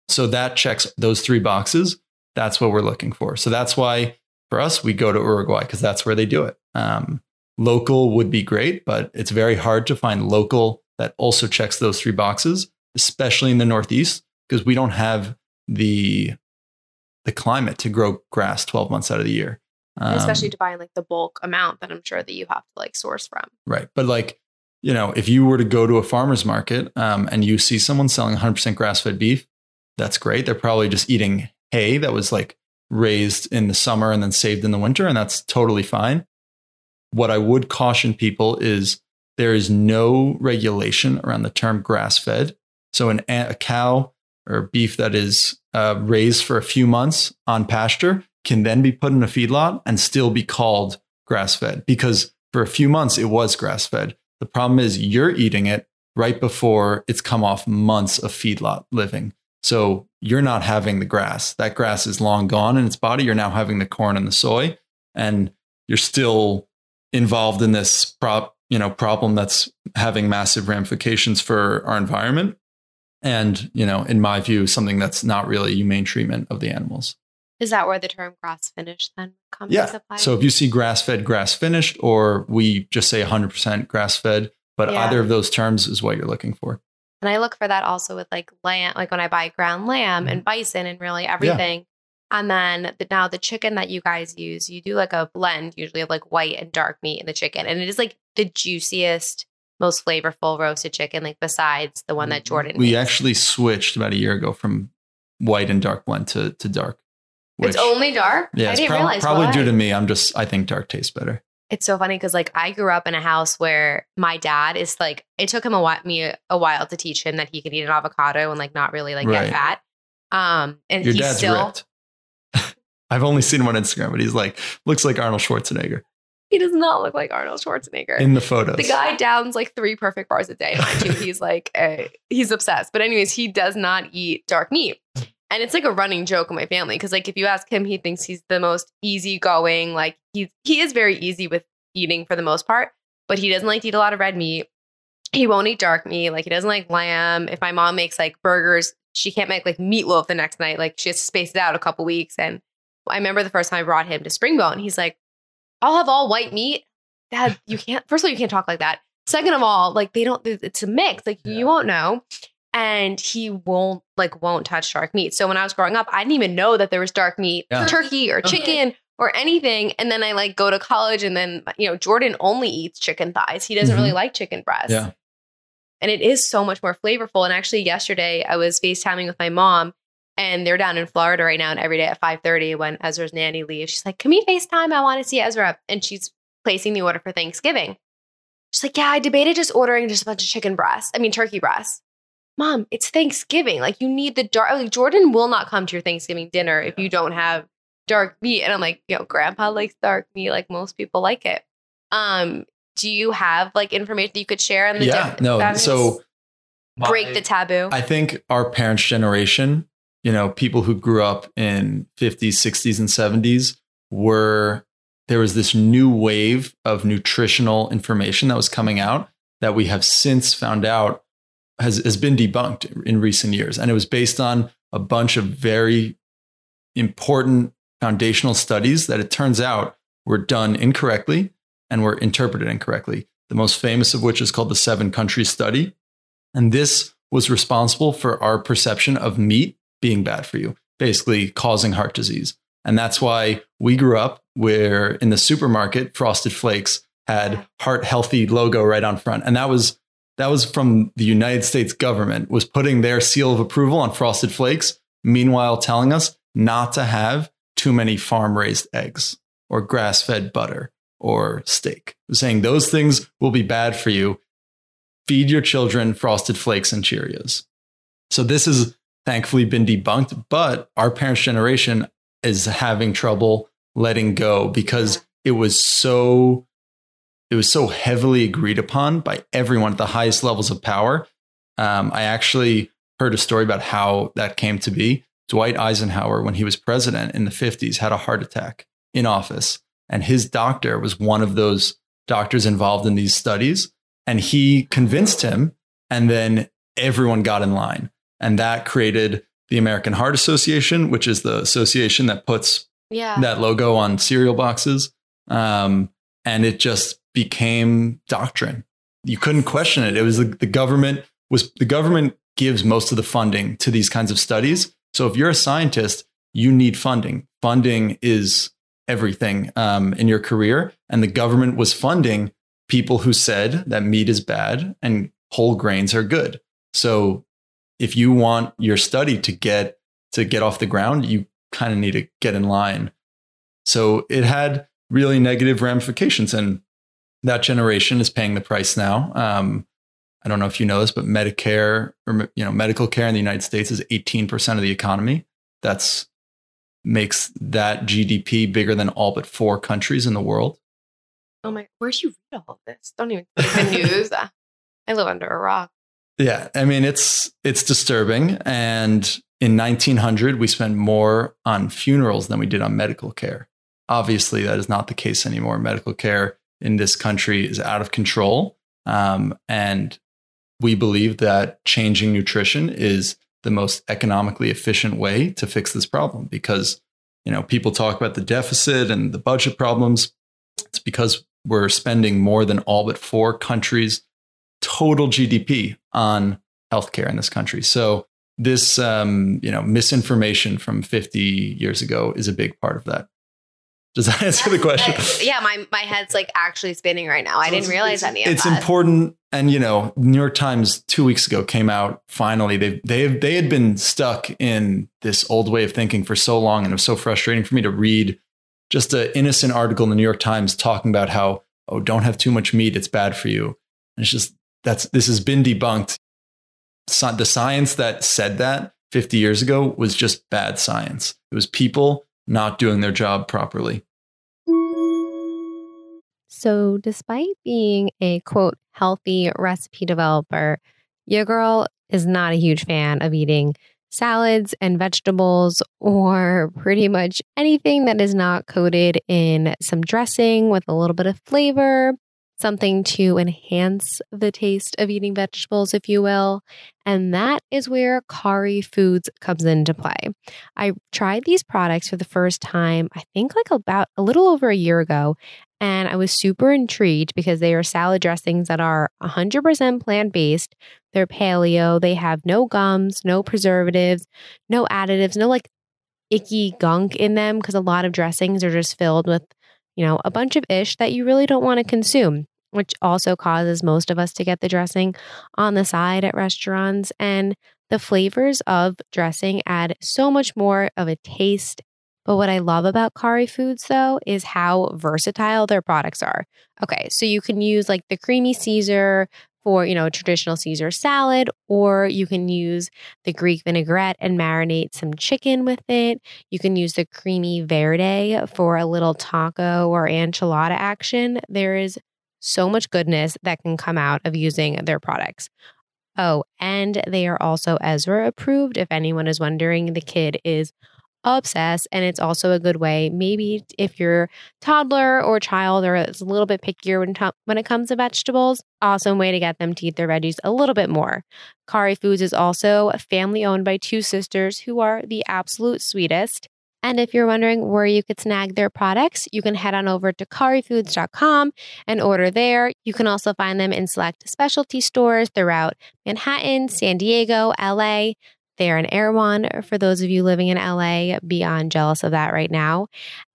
So that checks those three boxes. That's what we're looking for. So that's why for us, we go to Uruguay because that's where they do it. Um, local would be great, but it's very hard to find local that also checks those three boxes, especially in the Northeast, because we don't have the the climate to grow grass 12 months out of the year. Um, especially to buy like the bulk amount that I'm sure that you have to like source from. Right. But like, you know, if you were to go to a farmer's market um, and you see someone selling 100% grass fed beef, that's great. They're probably just eating hay that was like raised in the summer and then saved in the winter, and that's totally fine. What I would caution people is there is no regulation around the term grass fed. So, an, a cow or beef that is uh, raised for a few months on pasture can then be put in a feedlot and still be called grass fed because for a few months it was grass fed. The problem is you're eating it right before it's come off months of feedlot living. So you're not having the grass. That grass is long gone in its body. You're now having the corn and the soy, and you're still involved in this prop, you know, problem that's having massive ramifications for our environment. And, you know, in my view, something that's not really humane treatment of the animals. Is that where the term grass finished then comes yeah. So if you see grass fed, grass finished, or we just say 100% grass fed, but yeah. either of those terms is what you're looking for. And I look for that also with like lamb, like when I buy ground lamb mm-hmm. and bison and really everything. Yeah. And then the, now the chicken that you guys use, you do like a blend usually of like white and dark meat in the chicken. And it is like the juiciest, most flavorful roasted chicken, like besides the one that mm-hmm. Jordan We actually switched about a year ago from white and dark blend to, to dark. Which, it's only dark. Yeah, I didn't prob- realize probably why. due to me. I'm just I think dark tastes better. It's so funny because like I grew up in a house where my dad is like it took him a while me a while to teach him that he could eat an avocado and like not really like Right. get fat. Um, and Your he's dad's still ripped. I've only seen him on Instagram, but he's like looks like Arnold Schwarzenegger he does not look like Arnold Schwarzenegger. in the photos. the guy downs like three perfect bars a day. Mind you, he's like a, he's obsessed. But anyways, he does not eat dark meat, and it's like a running joke in my family because like if you ask him, he thinks he's the most easygoing. Like he he is very easy with eating for the most part, but he doesn't like to eat a lot of red meat. He won't eat dark meat. Like he doesn't like lamb. If my mom makes like burgers, she can't make like meatloaf the next night. Like she has to space it out a couple weeks. And I remember the first time I brought him to Springbone, he's like, I'll have all white meat. Dad, you can't, first of all, you can't talk like that. Second of all, like they don't, it's a mix. Like Yeah. you won't know. And he won't, like, won't touch dark meat. So when I was growing up, I didn't even know that there was dark meat, Yeah. turkey or Okay. chicken or anything. And then I like go to college and then, you know, Jordan only eats chicken thighs. He doesn't Mhm. really like chicken breasts. Yeah. And it is so much more flavorful. And actually, yesterday I was FaceTiming with my mom and they're down in Florida right now. And every day at 5:30 when Ezra's nanny leaves, she's like, Can we FaceTime? I want to see Ezra. And she's placing the order for Thanksgiving. She's like, Yeah, I debated just ordering just a bunch of chicken breasts. I mean turkey breasts. Mom, it's Thanksgiving. Like you need the dark like Jordan will not come to your Thanksgiving dinner if you don't have dark meat. And I'm like, yo, grandpa likes dark meat, like most people like it. Um, do you have like information that you could share on the yeah, diff- no. So break my- the taboo? I think our parents' generation, you know, people who grew up in 50s, 60s, and 70s were there was this new wave of nutritional information that was coming out that we have since found out has, has been debunked in recent years. And it was based on a bunch of very important foundational studies that it turns out were done incorrectly and were interpreted incorrectly. the most famous of which is called the seven country study. And this was responsible for our perception of meat being bad for you, basically causing heart disease. And that's why we grew up where in the supermarket, Frosted Flakes had heart healthy logo right on front. And that was that was from the United States government was putting their seal of approval on Frosted Flakes, meanwhile telling us not to have too many farm raised eggs or grass fed butter or steak. Saying those things will be bad for you. Feed your children Frosted Flakes and Cheerios. So this has thankfully been debunked, but our parents' generation is having trouble letting go because it was so it was so heavily agreed upon by everyone at the highest levels of power. Um, I actually heard a story about how that came to be. Dwight Eisenhower, when he was president in the 50s, had a heart attack in office. And his doctor was one of those doctors involved in these studies. And he convinced him. And then everyone got in line. And that created the American Heart Association, which is the association that puts Yeah. that logo on cereal boxes. Um, and it just became doctrine. You couldn't question it. It was the, the government was the government gives most of the funding to these kinds of studies. So if you're a scientist, you need funding. Funding is everything um, in your career, and the government was funding people who said that meat is bad and whole grains are good. So if you want your study to get to get off the ground, you kind of need to get in line. So it had really negative ramifications, and that generation is paying the price now. Um, I don't know if you know this, but Medicare or you know medical care in the United States is 18% of the economy. That's makes that GDP bigger than all but four countries in the world. Oh my, where'd you read all of this? Don't even the news. I live under a rock. Yeah, I mean it's it's disturbing and in 1900 we spent more on funerals than we did on medical care. Obviously that is not the case anymore. Medical care in this country is out of control. Um, and we believe that changing nutrition is the most economically efficient way to fix this problem because you know people talk about the deficit and the budget problems. It's because we're spending more than all but four countries total gdp on healthcare in this country. So this um, you know misinformation from 50 years ago is a big part of that does that answer the question uh, yeah, my, my head's like actually spinning right now. I didn't realize it's, any of it's that. important and you know new york times two weeks ago came out finally they they they had been stuck in this old way of thinking for so long and it was so frustrating for me to read just an innocent article in the new york times talking about how oh don't have too much meat it's bad for you and it's just that's this has been debunked Sci- the science that said that 50 years ago was just bad science it was people not doing their job properly. So, despite being a quote, healthy recipe developer, your girl is not a huge fan of eating salads and vegetables or pretty much anything that is not coated in some dressing with a little bit of flavor, something to enhance the taste of eating vegetables, if you will. And that is where Kari Foods comes into play. I tried these products for the first time, I think like about a little over a year ago. And I was super intrigued because they are salad dressings that are 100% plant based. They're paleo. They have no gums, no preservatives, no additives, no like icky gunk in them because a lot of dressings are just filled with, you know, a bunch of ish that you really don't want to consume, which also causes most of us to get the dressing on the side at restaurants. And the flavors of dressing add so much more of a taste but what I love about Kari Foods, though, is how versatile their products are. Okay, so you can use like the creamy Caesar for, you know, traditional Caesar salad, or you can use the Greek vinaigrette and marinate some chicken with it. You can use the creamy verde for a little taco or enchilada action. There is so much goodness that can come out of using their products. Oh, and they are also Ezra approved. If anyone is wondering, the kid is obsess and it's also a good way maybe if your toddler or child or is a little bit pickier when, to- when it comes to vegetables awesome way to get them to eat their veggies a little bit more kari foods is also family owned by two sisters who are the absolute sweetest And if you're wondering where you could snag their products, you can head on over to karifoods.com and order there. You can also find them in select specialty stores throughout Manhattan, San Diego, LA. They're in Erewhon for those of you living in LA, beyond jealous of that right now.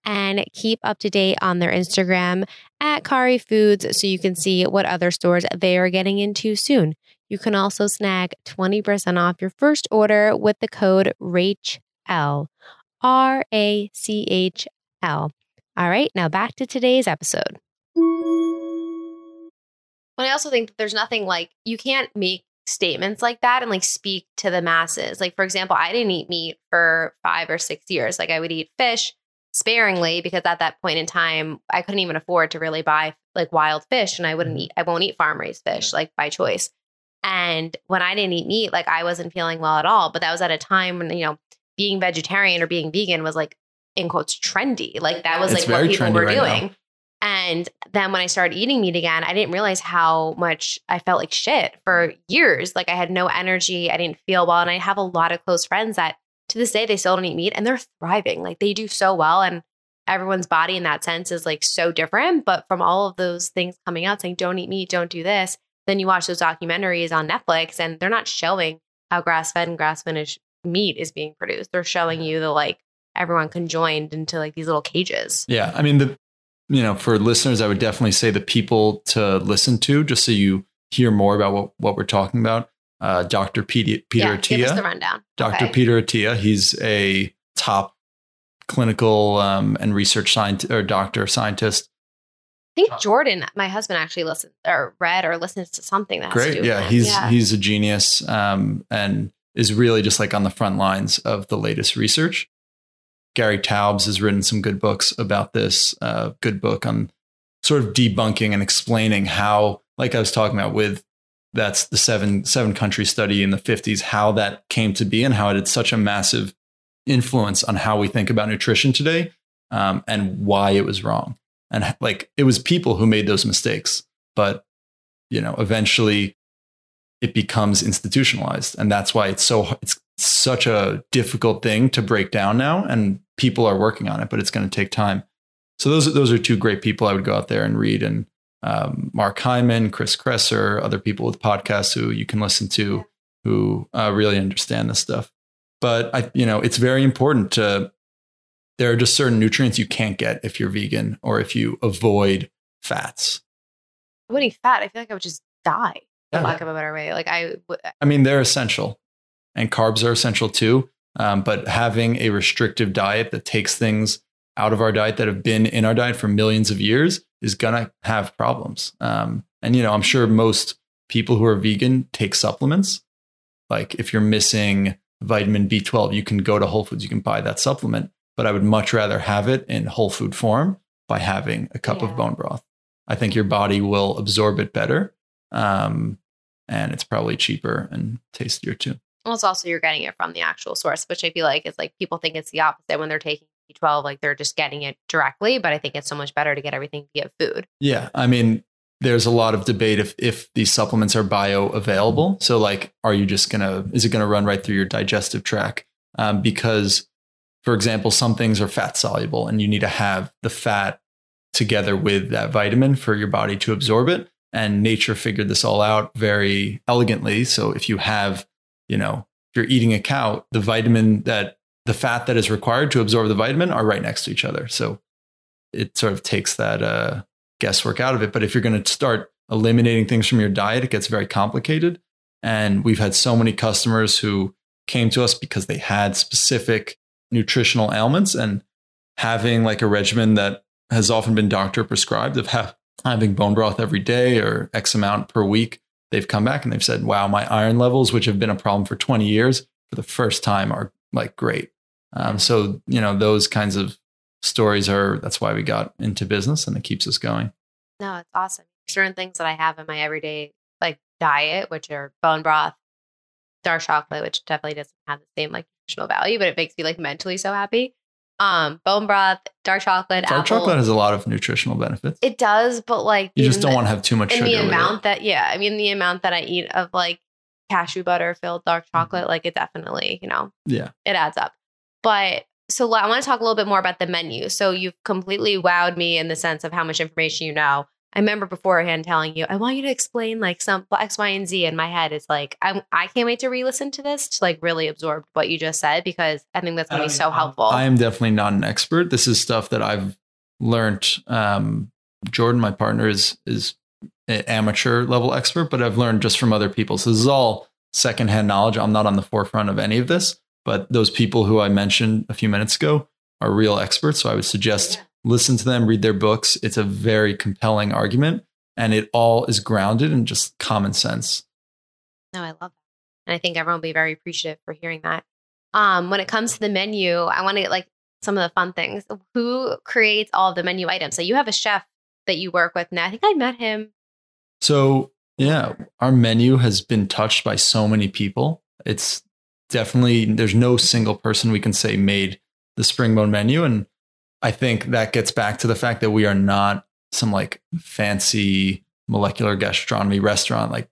And keep up to date on their Instagram at Kari Foods so you can see what other stores they are getting into soon. You can also snag 20% off your first order with the code RACHL. R A C H L. All right, now back to today's episode. But I also think that there's nothing like you can't make statements like that and like speak to the masses. Like, for example, I didn't eat meat for five or six years. Like, I would eat fish sparingly because at that point in time, I couldn't even afford to really buy like wild fish and I wouldn't mm-hmm. eat, I won't eat farm raised fish like by choice. And when I didn't eat meat, like I wasn't feeling well at all. But that was at a time when, you know, being vegetarian or being vegan was like, in quotes, trendy. Like that was It's like what people trendy were right now. And then when I started eating meat again, I didn't realize how much I felt like shit for mm. years. Like I had no energy. I didn't feel well. And I have a lot of close friends that to this day they still don't eat meat and they're thriving. Like they do so well. And everyone's body in that sense is like so different. But from all of those things coming out saying, don't eat meat, don't do this, then you watch those documentaries on Netflix and they're not showing how grass fed and grass finished meat is being produced. They're showing you the like everyone conjoined into like these little cages. Yeah, I mean the you know for listeners, I would definitely say the people to listen to, just so you hear more about what what we're talking about. Uh, Dr. Peter, Peter yeah, give us the rundown. Dr. Okay. Peter Attia. He's a top clinical um, and research scientist or doctor scientist. I think Jordan, my husband, actually listens or read or listens to something that has to do Great, yeah, he's yeah. he's a genius um, and is really just like on the front lines of the latest research. Gary Taubes has written some good books about this. Uh, good book on sort of debunking and explaining how, like I was talking about with that's the seven seven country study in the 50s, how that came to be and how it had such a massive influence on how we think about nutrition today um, and why it was wrong. And like it was people who made those mistakes, but you know, eventually it becomes institutionalized, and that's why it's so it's such a difficult thing to break down now. And people are working on it, but it's going to take time. So those are, those are two great people I would go out there and read, and um, Mark Hyman, Chris Kresser, other people with podcasts who you can listen to who uh, really understand this stuff. But I, you know, it's very important to. There are just certain nutrients you can't get if you're vegan or if you avoid fats. I wouldn't eat fat. I feel like I would just die, for Yeah. lack of a better way. Like I, would- I mean, they're essential, and carbs are essential too. Um, but having a restrictive diet that takes things out of our diet that have been in our diet for millions of years is gonna have problems. Um, and you know, I'm sure most people who are vegan take supplements. Like if you're missing vitamin B12, you can go to Whole Foods, you can buy that supplement. But I would much rather have it in whole food form by having a cup Yeah. of bone broth. I think your body will absorb it better. Um, and it's probably cheaper and tastier too. Well, it's also you're getting it from the actual source, which I feel like is like people think it's the opposite when they're taking B12, like they're just getting it directly. But I think it's so much better to get everything via food. Yeah, I mean, there's a lot of debate if if these supplements are bioavailable. So, like, are you just gonna is it gonna run right through your digestive tract? Um, because, for example, some things are fat soluble, and you need to have the fat together with that vitamin for your body to absorb it. And nature figured this all out very elegantly. So, if you have, you know, if you're eating a cow, the vitamin that the fat that is required to absorb the vitamin are right next to each other. So, it sort of takes that uh, guesswork out of it. But if you're going to start eliminating things from your diet, it gets very complicated. And we've had so many customers who came to us because they had specific nutritional ailments and having like a regimen that has often been doctor prescribed of ha- having bone broth every day or X amount per week. They've come back and they've said, wow, my iron levels, which have been a problem for 20 years, for the first time are like great. Um, so, you know, those kinds of stories are that's why we got into business and it keeps us going. No, it's awesome. Certain things that I have in my everyday like diet, which are bone broth, dark chocolate, which definitely doesn't have the same like nutritional value, but it makes me like mentally so happy. Um, bone broth, dark chocolate, Dark apple. chocolate has a lot of nutritional benefits. it does, but like you just don't want to have too much in sugar. the amount that yeah, I mean the amount that I eat of like cashew butter filled dark Mm-hmm. chocolate, like it definitely, you know, Yeah. it adds up. But so I want to talk a little bit more about the menu. So you've completely wowed me in the sense of how much information you know. I remember beforehand telling you, I want you to explain like some X, Y, and Z. In my head, it's like I'm, I can't wait to re-listen to this to like really absorb what you just said because I think that's going to be so helpful. I am definitely not an expert. This is stuff that I've learned. Um, Jordan, my partner, is is an amateur level expert, but I've learned just from other people. So this is all secondhand knowledge. I'm not on the forefront of any of this, but those people who I mentioned a few minutes ago are real experts. So I would suggest yeah. Listen to them, read their books. It's a very compelling argument, and it all is grounded in just common sense. No, I love that. And I think everyone will be very appreciative for hearing that. Um, when it comes to the menu, I want to get like some of the fun things. Who creates all of the menu items? So you have a chef that you work with now. I think I met him. So yeah, our menu has been touched by so many people. It's definitely there's no single person we can say made the Springbone menu, and I think that gets back to the fact that we are not some like fancy molecular gastronomy restaurant. Like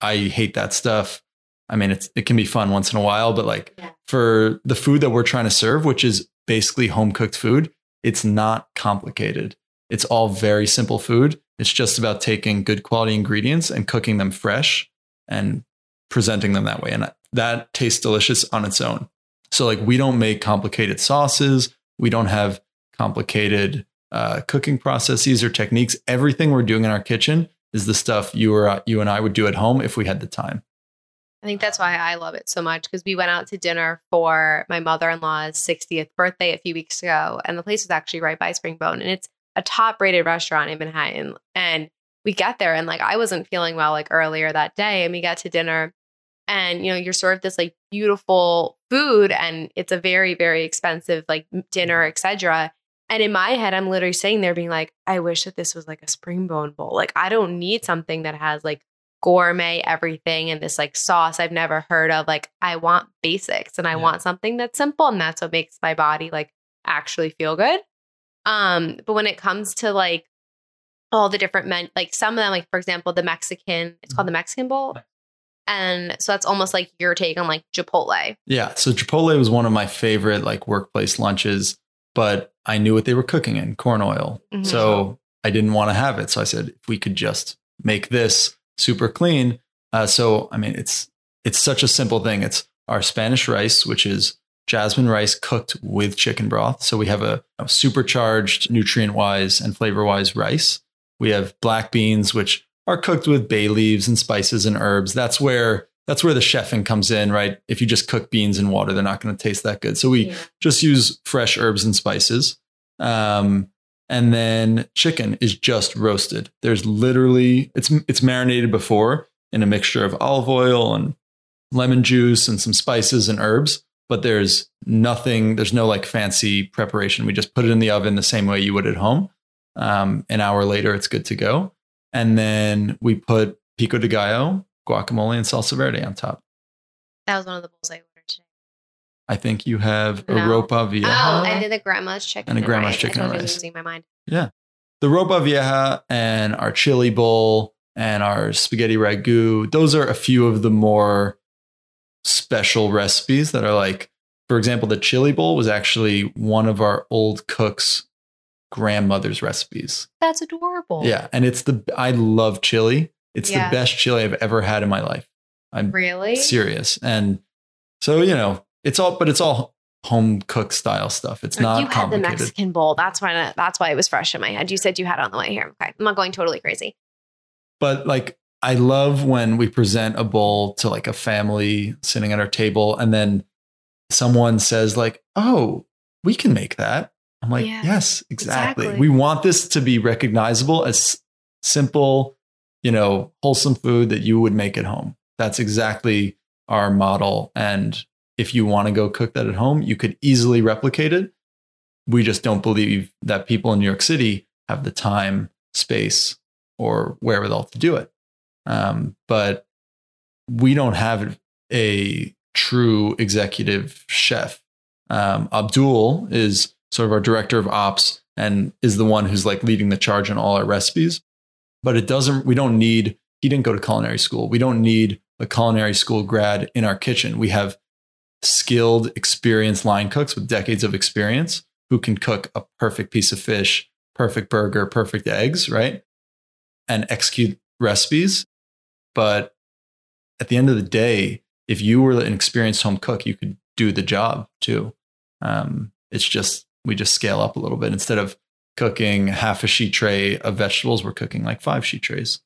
I hate that stuff. I mean, it's it can be fun once in a while, but like yeah. for the food that we're trying to serve, which is basically home cooked food, it's not complicated. It's all very simple food. It's just about taking good quality ingredients and cooking them fresh and presenting them that way. And that tastes delicious on its own. So, like, we don't make complicated sauces. We don't have complicated uh, cooking processes or techniques. Everything we're doing in our kitchen is the stuff you or you and I would do at home if we had the time. I think that's why I love it so much because we went out to dinner for my mother in law's 60th birthday a few weeks ago, and the place was actually right by Springbone. And it's a top rated restaurant in Manhattan. And we get there and like I wasn't feeling well like earlier that day. And we got to dinner and you know, you're served this like beautiful food and it's a very, very expensive like dinner, etc. And in my head, I'm literally sitting there being like, I wish that this was like a springbone bowl. Like, I don't need something that has like gourmet everything and this like sauce I've never heard of. Like, I want basics and I yeah. want something that's simple. And that's what makes my body like actually feel good. Um, but when it comes to like all the different men, like some of them, like for example, the Mexican, it's called the Mexican Bowl. And so that's almost like your take on like Chipotle. Yeah. So Chipotle was one of my favorite like workplace lunches, but I knew what they were cooking in corn oil. Mm-hmm. So I didn't want to have it. So I said, if we could just make this super clean. Uh, so, I mean, it's, it's such a simple thing. It's our Spanish rice, which is jasmine rice cooked with chicken broth. So we have a, a supercharged, nutrient wise and flavor wise rice. We have black beans, which are cooked with bay leaves and spices and herbs. That's where that's where the chefing comes in, right? If you just cook beans in water, they're not going to taste that good. So we yeah. just use fresh herbs and spices. Um, and then chicken is just roasted. There's literally it's it's marinated before in a mixture of olive oil and lemon juice and some spices and herbs but there's nothing, there's no like fancy preparation. We just put it in the oven the same way you would at home. Um, an hour later, it's good to go. And then we put pico de gallo, guacamole, and salsa verde on top. That was one of the bowls I ordered today. I think you have no. a ropa oh, vieja. Oh, I did the grandma's chicken and a grandma's chicken and rice. losing my mind. Yeah, the ropa vieja and our chili bowl and our spaghetti ragu. Those are a few of the more special recipes that are like, for example, the chili bowl was actually one of our old cooks' grandmother's recipes. That's adorable. Yeah. And it's the, I love chili. It's yeah. the best chili I've ever had in my life. I'm really serious. And so, you know, it's all, but it's all home cook style stuff. It's not you had the Mexican bowl. That's why that's why it was fresh in my head. You said you had it on the way here. Okay, I'm not going totally crazy. But like I love when we present a bowl to like a family sitting at our table and then someone says like, "Oh, we can make that." I'm like, yeah, "Yes, exactly. exactly. We want this to be recognizable as simple, you know, wholesome food that you would make at home." That's exactly our model and if you want to go cook that at home, you could easily replicate it. We just don't believe that people in New York City have the time, space, or wherewithal to do it. Um, but we don't have a true executive chef. Um, Abdul is sort of our director of ops and is the one who's like leading the charge on all our recipes. But it doesn't, we don't need, he didn't go to culinary school. We don't need a culinary school grad in our kitchen. We have skilled, experienced line cooks with decades of experience who can cook a perfect piece of fish, perfect burger, perfect eggs, right? And execute recipes. But at the end of the day, if you were an experienced home cook, you could do the job too. Um, it's just, we just scale up a little bit. Instead of cooking half a sheet tray of vegetables, we're cooking like five sheet trays.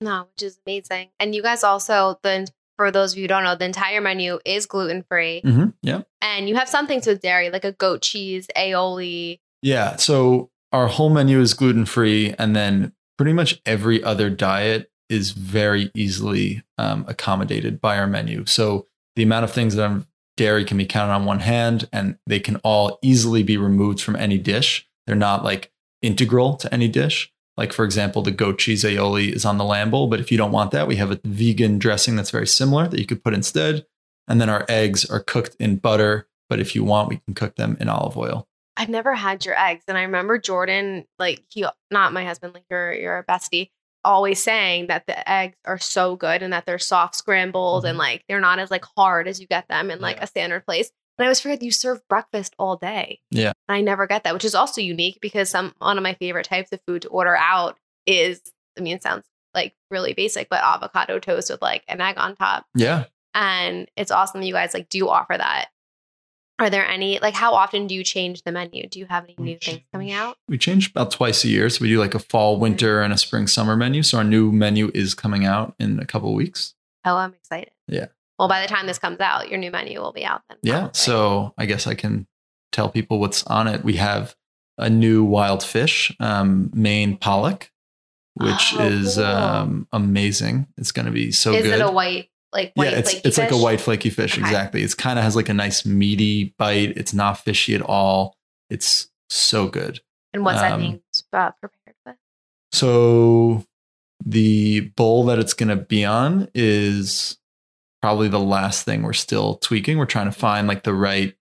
No, which is amazing. And you guys also, the for those of you who don't know, the entire menu is gluten free. Mm-hmm. Yeah. And you have some things with dairy, like a goat cheese, aioli. Yeah. So our whole menu is gluten free. And then pretty much every other diet is very easily um, accommodated by our menu. So the amount of things that are dairy can be counted on one hand and they can all easily be removed from any dish. They're not like integral to any dish. Like, for example, the goat cheese aioli is on the lamb bowl, but if you don't want that, we have a vegan dressing that's very similar that you could put instead. And then our eggs are cooked in butter, but if you want, we can cook them in olive oil. I've never had your eggs. And I remember Jordan, like he not my husband, like your your bestie, always saying that the eggs are so good and that they're soft scrambled mm-hmm. and like they're not as like hard as you get them in like yeah. a standard place. And I always forget you serve breakfast all day. Yeah. And I never get that, which is also unique because some one of my favorite types of food to order out is, I mean, it sounds like really basic, but avocado toast with like an egg on top. Yeah. And it's awesome you guys like do offer that. Are there any like how often do you change the menu? Do you have any new things coming out? We change about twice a year. So we do like a fall, mm-hmm. winter, and a spring, summer menu. So our new menu is coming out in a couple weeks. Oh, I'm excited. Yeah. Well, by the time this comes out, your new menu will be out then. Yeah. Probably. So I guess I can tell people what's on it. We have a new wild fish, um, Maine pollock, which oh, is cool. um, amazing. It's going to be so is good. Is it a white, like white flaky fish? yeah, it's, it's fish? like a white flaky fish. Okay. Exactly. It's kind of has like a nice meaty bite. It's not fishy at all. It's so good. And what's um, that being uh, prepared with? So the bowl that it's going to be on is probably the last thing we're still tweaking. We're trying to find like the right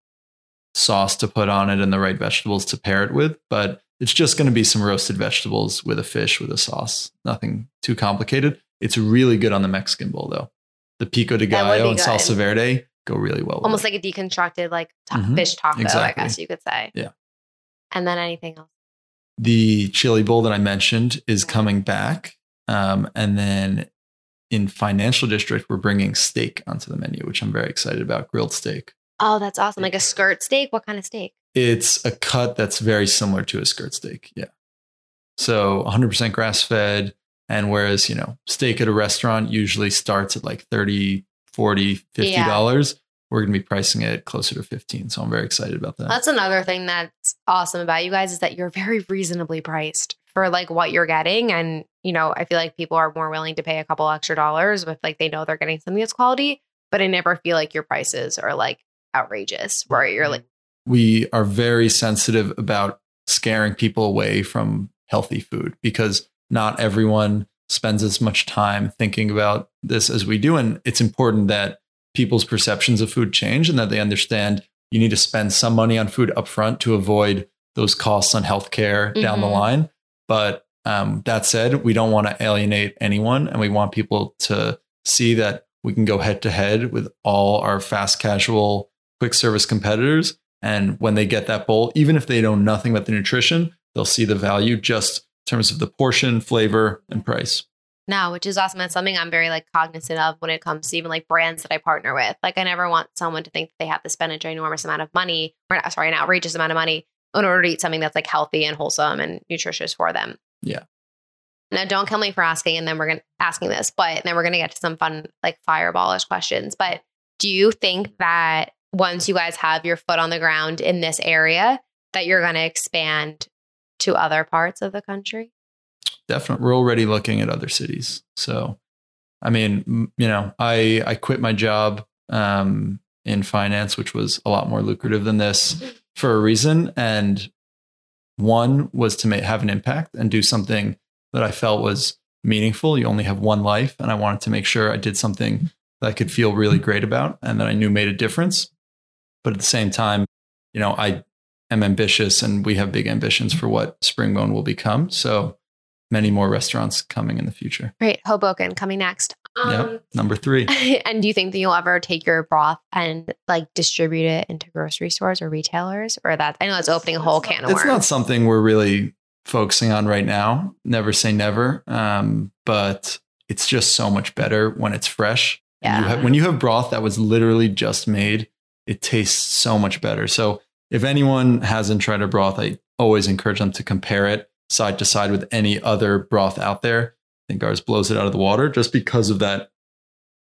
sauce to put on it and the right vegetables to pair it with. But it's just going to be some roasted vegetables with a fish with a sauce. Nothing too complicated. It's really good on the Mexican bowl though. The pico de gallo and salsa verde go really well. Almost like a deconstructed like ta- mm-hmm. fish taco, exactly. I guess you could say. Yeah. And then anything else? The chili bowl that I mentioned is coming back. Um, and then in Financial District, we're bringing steak onto the menu, which I'm very excited about grilled steak. Oh, that's awesome. Like a skirt steak? What kind of steak? It's a cut that's very similar to a skirt steak. Yeah. So 100% grass fed. And whereas, you know, steak at a restaurant usually starts at like 30, 40, 50 dollars. Yeah. We're going to be pricing it closer to 15. So I'm very excited about that. That's another thing that's awesome about you guys is that you're very reasonably priced for like what you're getting. And, you know, I feel like people are more willing to pay a couple extra dollars if like they know they're getting something that's quality. But I never feel like your prices are like outrageous where you're like we are very sensitive about scaring people away from healthy food because not everyone spends as much time thinking about this as we do. And it's important that people's perceptions of food change and that they understand you need to spend some money on food upfront to avoid those costs on healthcare mm-hmm. down the mm-hmm. line. But um, that said, we don't want to alienate anyone, and we want people to see that we can go head to head with all our fast casual quick service competitors. And when they get that bowl, even if they know nothing about the nutrition, they'll see the value just in terms of the portion, flavor, and price. No, which is awesome. That's something I'm very like cognizant of when it comes to even like brands that I partner with. Like I never want someone to think that they have to spend a ginormous amount of money, or sorry, an outrageous amount of money in order to eat something that's like healthy and wholesome and nutritious for them. Yeah. Now, don't kill me for asking, and then we're going to asking this, but then we're going to get to some fun, like fireballish questions. But do you think that once you guys have your foot on the ground in this area, that you're going to expand to other parts of the country? Definitely. We're already looking at other cities. So, I mean, you know, I I quit my job um, in finance, which was a lot more lucrative than this, for a reason. And one was to make, have an impact and do something that I felt was meaningful. You only have one life. And I wanted to make sure I did something that I could feel really great about and that I knew made a difference. But at the same time, you know, I am ambitious and we have big ambitions for what Springbone will become. So many more restaurants coming in the future. Great. Hoboken coming next. Um, yep. Number three. and do you think that you'll ever take your broth and like distribute it into grocery stores or retailers or that? I know it's opening a whole can of worms. It's not something we're really focusing on right now. Never say never. Um, but it's just so much better when it's fresh. Yeah. You have, when you have broth that was literally just made, it tastes so much better. So if anyone hasn't tried a broth, I always encourage them to compare it side to side with any other broth out there. I think ours blows it out of the water just because of that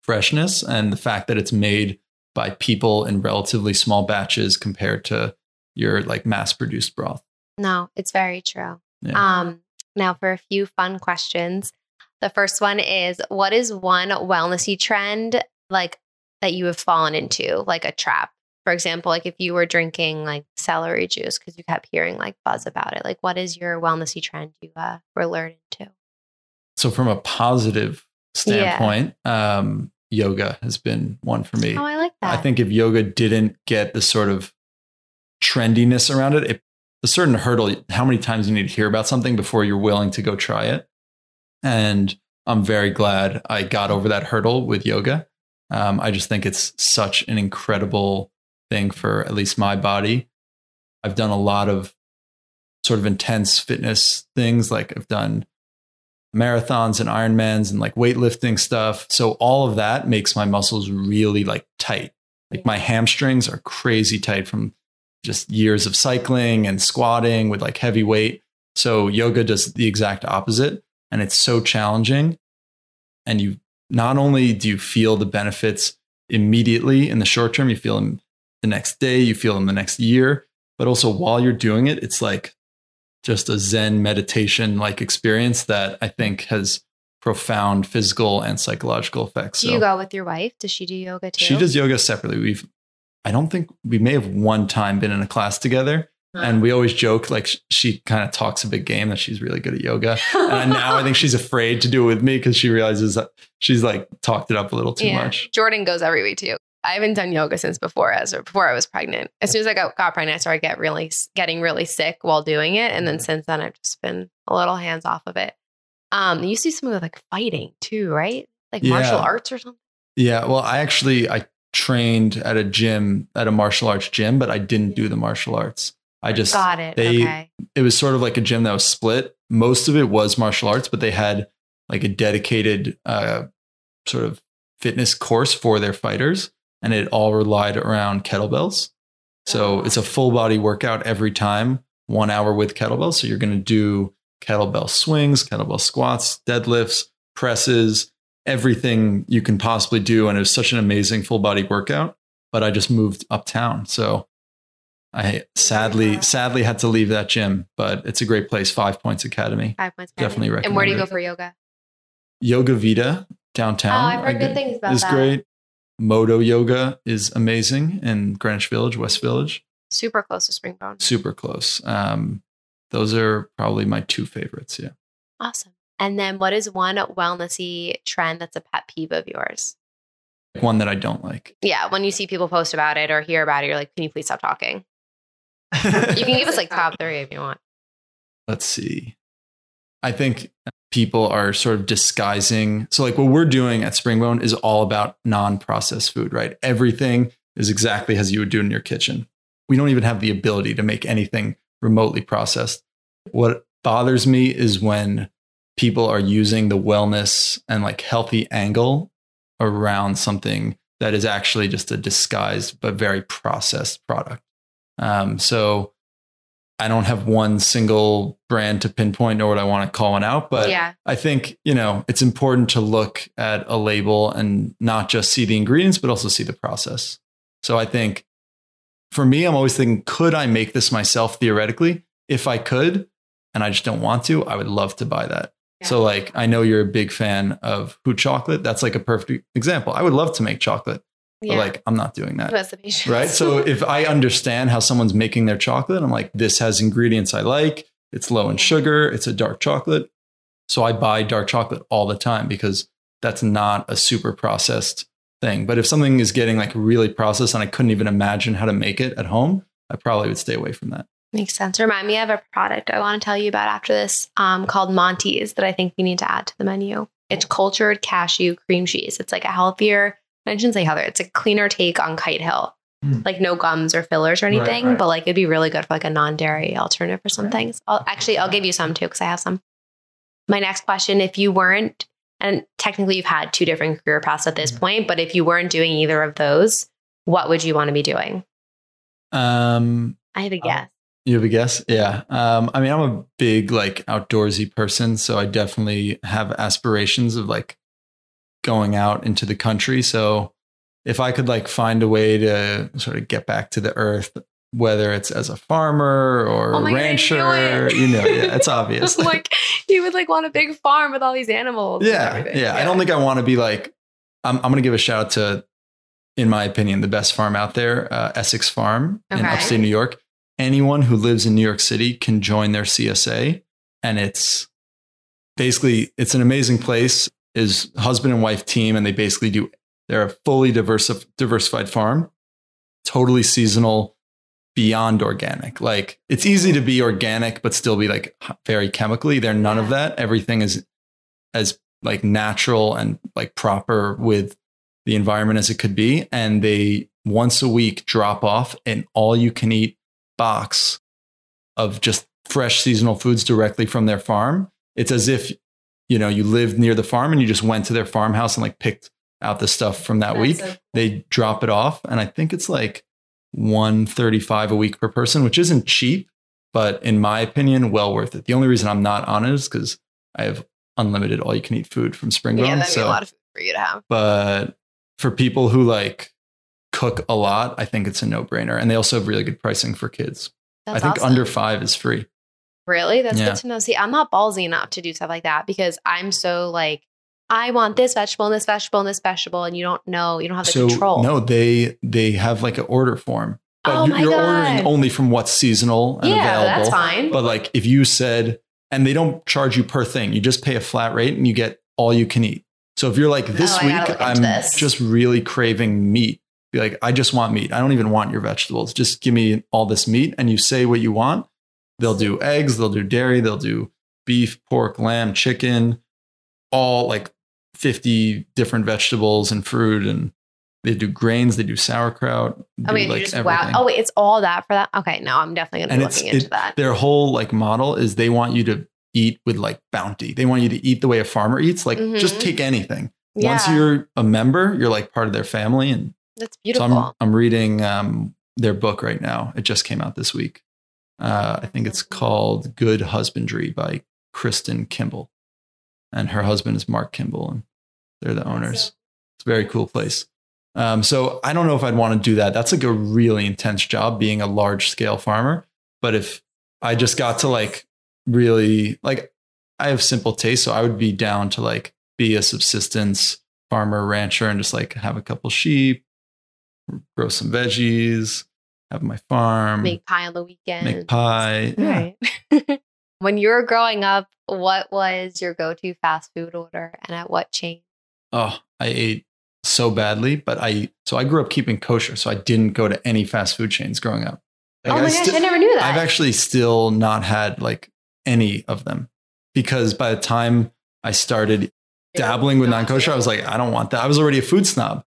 freshness and the fact that it's made by people in relatively small batches compared to your like mass produced broth. No, it's very true. Yeah. Um, now for a few fun questions. The first one is what is one wellnessy trend like that you have fallen into, like a trap? For example, like if you were drinking like celery juice because you kept hearing like buzz about it, like what is your wellnessy trend you uh, were lured into? So from a positive standpoint, um, yoga has been one for me. Oh, I like that. I think if yoga didn't get the sort of trendiness around it, it a certain hurdle, how many times you need to hear about something before you're willing to go try it. And I'm very glad I got over that hurdle with yoga. Um, I just think it's such an incredible thing for at least my body. I've done a lot of sort of intense fitness things, like I've done marathons and Ironmans and like weightlifting stuff. So all of that makes my muscles really like tight. Like my hamstrings are crazy tight from just years of cycling and squatting with like heavy weight. So yoga does the exact opposite and it's so challenging. And you not only do you feel the benefits immediately in the short term, you feel them the next day, you feel them the next year, but also while you're doing it, it's like just a Zen meditation like experience that I think has profound physical and psychological effects. do you go with your wife? Does she do yoga too? She does yoga separately. We've, I don't think we may have one time been in a class together. And we always joke like she kind of talks a big game that she's really good at yoga. And now I think she's afraid to do it with me because she realizes that she's like talked it up a little too Yeah. much. Jordan goes every week too. I haven't done yoga since before as or before I was pregnant. As soon as I got, got pregnant, I started get really getting really sick while doing it, and then since then I've just been a little hands off of it. Um, you do something with like fighting too, right? Like martial arts or something. Yeah. Well, I actually I trained at a gym at a martial arts gym, but I didn't do the martial arts. I just Got it. they- okay. it was sort of like a gym that was split. Most of it was martial arts, but they had like a dedicated uh, sort of fitness course for their fighters, and it all relied around kettlebells. So it's a full body workout every time, one hour with kettlebells. So you're going to do kettlebell swings, kettlebell squats, deadlifts, presses, everything you can possibly do. And it was such an amazing full body workout. But I just moved uptown. So I sadly, sadly had to leave that gym, but it's a great place. Five Points Academy. Five points. definitely recommend And where do you go for yoga? Yoga Vida downtown. oh, I've heard I good things about is that. It's great. Modo Yoga is amazing in Greenwich Village, West Village. Super close to Springbone. Super close. Um, those are probably my two favorites. Yeah. Awesome. And then, what is one wellnessy trend that's a pet peeve of yours? One that I don't like. Yeah, when you see people post about it or hear about it, you're like, "Can you please stop talking?" You can give us like top three if you want. let's see. I think people are sort of disguising. So, like what we're doing at Springbone is all about non processed food, right? Everything is exactly as you would do in your kitchen. We don't even have the ability to make anything remotely processed. What bothers me is when people are using the wellness and like healthy angle around something that is actually just a disguised but very processed product. Um, so I don't have one single brand to pinpoint nor would I want to call one out, but yeah, I think, you know, it's important to look at a label and not just see the ingredients, but also see the process. So I think for me, I'm always thinking, could I make this myself theoretically? If I could, and I just don't want to, I would love to buy that. So, like, I know you're a big fan of Hoot chocolate. That's like a perfect example. I would love to make chocolate, yeah. but like, I'm not doing that Who has the patience? right? So if I understand how someone's making their chocolate, I'm like, this has ingredients I like. It's low in sugar. It's a dark chocolate. So I buy dark chocolate all the time because that's not a super processed thing. But if something is getting like really processed and I couldn't even imagine how to make it at home, I probably would stay away from that. Makes sense. Remind me of a product I want to tell you about after this um, called Monty's that I think we need to add to the menu. It's cultured cashew cream cheese. It's like a healthier, I shouldn't say healthier, it's a cleaner take on Kite Hill. Mm. Like no gums or fillers or anything, right. but like it'd be really good for like a non dairy alternative for some things. I'll actually, I'll give you some too because I have some. My next question if you weren't, and technically you've had two different career paths at this Mhm. point, but if you weren't doing either of those, what would you want to be doing? Um, I have a Oh. guess. You have a guess? Yeah. Um, I mean, I'm a big like outdoorsy person, so I definitely have aspirations of like going out into the country. So if I could like find a way to sort of get back to the earth, whether it's as a farmer or Oh my God, rancher, you know, yeah, it's obvious. like you would like want a big farm with all these animals. and yeah, yeah. I don't think I want to be like. I'm. I'm going to give a shout out to, in my opinion, the best farm out there, uh, Essex Farm in upstate New York. Anyone who lives in New York City can join their CSA, and it's basically it's an amazing place. Is husband and wife team, and they basically do. They're a fully diversi- diversified farm, totally seasonal, beyond organic. Like it's easy to be organic, but still be like very chemically. They're none of that. Everything is as like natural and like proper with the environment as it could be. And they once a week drop off an all you can eat box of just fresh seasonal foods directly from their farm. It's as if, you know, you lived near the farm and you just went to their farmhouse and like picked out the stuff from that That's week. so- They drop it off. And I think it's like 135 a week per person, which isn't cheap, but in my opinion, well worth it. The only reason I'm not on it is because I have unlimited all you can eat food from Spring yeah, that'd be so a lot of food for you to have. but for people who like cook a lot, I think it's a no brainer. And they also have really good pricing for kids. That's I think awesome. under five is free. Really? That's Yeah. good to know. See, I'm not ballsy enough to do stuff like that because I'm so like, I want this vegetable and this vegetable and this vegetable, and you don't know, you don't have the so control. no, they they have like an order form. But Oh my you're God. ordering only from what's seasonal and yeah, available. that's fine. But like if you said, and they don't charge you per thing, you just pay a flat rate and you get all you can eat. So if you're like oh, this Oh, week, I'm this. just really craving meat. Be like, I just want meat. I don't even want your vegetables. Just give me all this meat, and you say what you want. They'll do eggs, they'll do dairy, they'll do beef, pork, lamb, chicken, all like 50 different vegetables and fruit, and they do grains, they do sauerkraut. Do, mean, like just wow. Oh wait, it's all that for that. Okay, no, I'm definitely gonna And be looking into it- that. their whole like model is they want you to eat with like bounty. They want you to eat the way a farmer eats. Like just Mhm. take anything. Yeah, Once you're a member, you're like part of their family. And that's so beautiful. I'm I'm reading um, their book right now. It just came out this week. Uh, I think it's called Good Husbandry by Kristin Kimball, and her husband is Mark Kimball, and they're the owners. It's a very cool place. Um, so I don't know if I'd want to do that. That's like a really intense job being a large scale farmer. But if I just got to like really like I have simple taste, so I would be down to like be a subsistence farmer rancher and just like have a couple sheep, grow some veggies, have my farm, make pie on the weekend. make pie. Yeah. right. when you were growing up, what was your go-to fast food order, and at what chain? Oh, I ate so badly, but I so I grew up keeping kosher, so I didn't go to any fast food chains growing up. Like, oh I my gosh, sti- I never knew that. I've actually still not had like any of them because by the time I started dabbling with non kosher, I was like, I don't want that. I was already a food snob.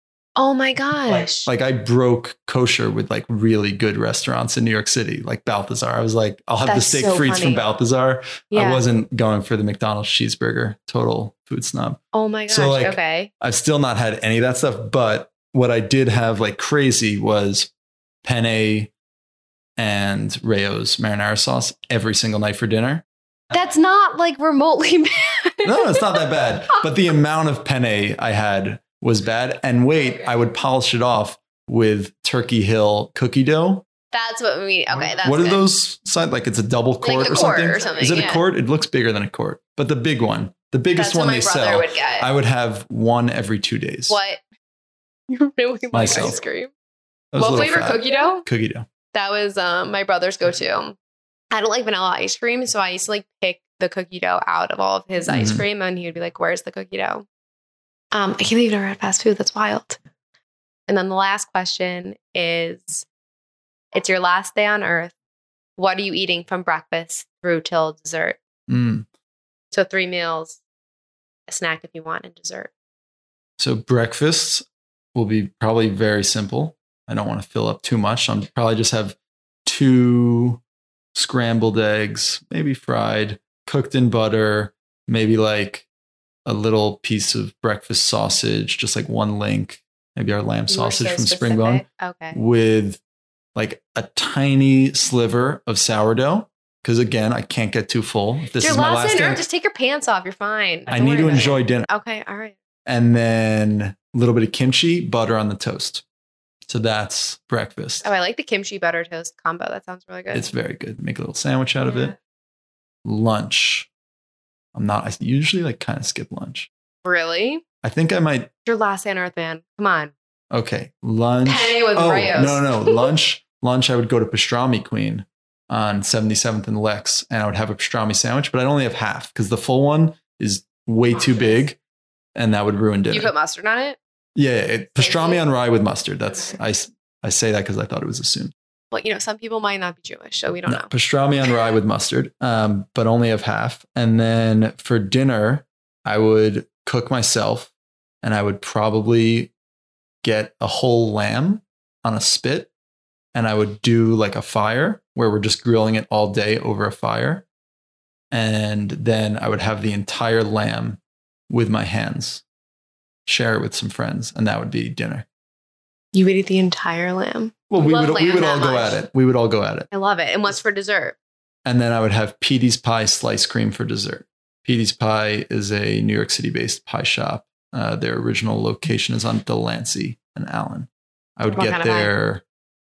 Oh my gosh. Like I broke kosher with like really good restaurants in New York City, like Balthazar. I was like, I'll have That's the steak so frites funny. from Balthazar. yeah. I wasn't going for the McDonald's cheeseburger. Total food snob. oh my gosh. So, like, okay. I've still not had any of that stuff, but what I did have like crazy was penne and Rao's marinara sauce every single night for dinner. That's not like remotely bad. No, it's not that bad. But the amount of penne I had was bad. And wait, I would polish it off with Turkey Hill cookie dough. That's what we. Okay, that's what are good. those? Like it's a double quart, a or, quart something? or something, Is it yeah. a quart? It looks bigger than a quart, but the big one, the biggest That's what one my they sell, would get. I would have one every two days. what? You really like Myself. ice cream? I was What flavor fat. cookie dough? Cookie dough. That was um, my brother's go-to. I don't like vanilla ice cream, so I used to like pick the cookie dough out of all of his ice Mhm. cream, and he would be like, "Where's the cookie dough?" Um, I can't believe you never had fast food. That's wild. And then the last question is: It's your last day on Earth. what are you eating from breakfast through till dessert? Mm. So three meals, a snack if you want, and dessert. So breakfast will be probably very simple. I don't want to fill up too much. I'm probably just have two scrambled eggs, maybe fried, cooked in butter, maybe like a little piece of breakfast sausage, just like one link, maybe our lamb You sausage so from Springbone. Okay. with like a tiny sliver of sourdough. Because again, I can't get too full. If this is my last dinner, just take your pants off. You're fine. I Don't need to about it. enjoy dinner. Okay, all right. And then a little bit of kimchi, butter on the toast. So that's breakfast. Oh, I like the kimchi butter toast combo. That sounds really good. It's very good. Make a little sandwich out of it. Lunch. I'm not, I usually like kind of skip lunch. really I think I might, your last on Earth, man. Come on. okay, lunch. Penne with oh, Rao's. no, no, no. lunch, lunch, I would go to Pastrami Queen on 77th and Lex and I would have a pastrami sandwich, but I'd only have half because the full one is way too big and that would ruin dinner. You put mustard on it? yeah, it, pastrami on rye with mustard. That's, I. I say that because I thought it was assumed. Well, you know, some people might not be Jewish, so we don't No, know. pastrami on rye with mustard, um, but only of half. And then for dinner, I would cook myself and I would probably get a whole lamb on a spit and I would do like a fire where we're just grilling it all day over a fire. And then I would have the entire lamb with my hands, share it with some friends, and that would be dinner. You would eat the entire lamb. Well, we Love would, we lamb would that all go much. at it. We would all go at it. I love it. And what's for dessert? And then I would have Petee's Pie slice cream for dessert. Petee's Pie is a New York City based pie shop. Uh, their original location is on Delancey and Allen. I would What get kind of pie? their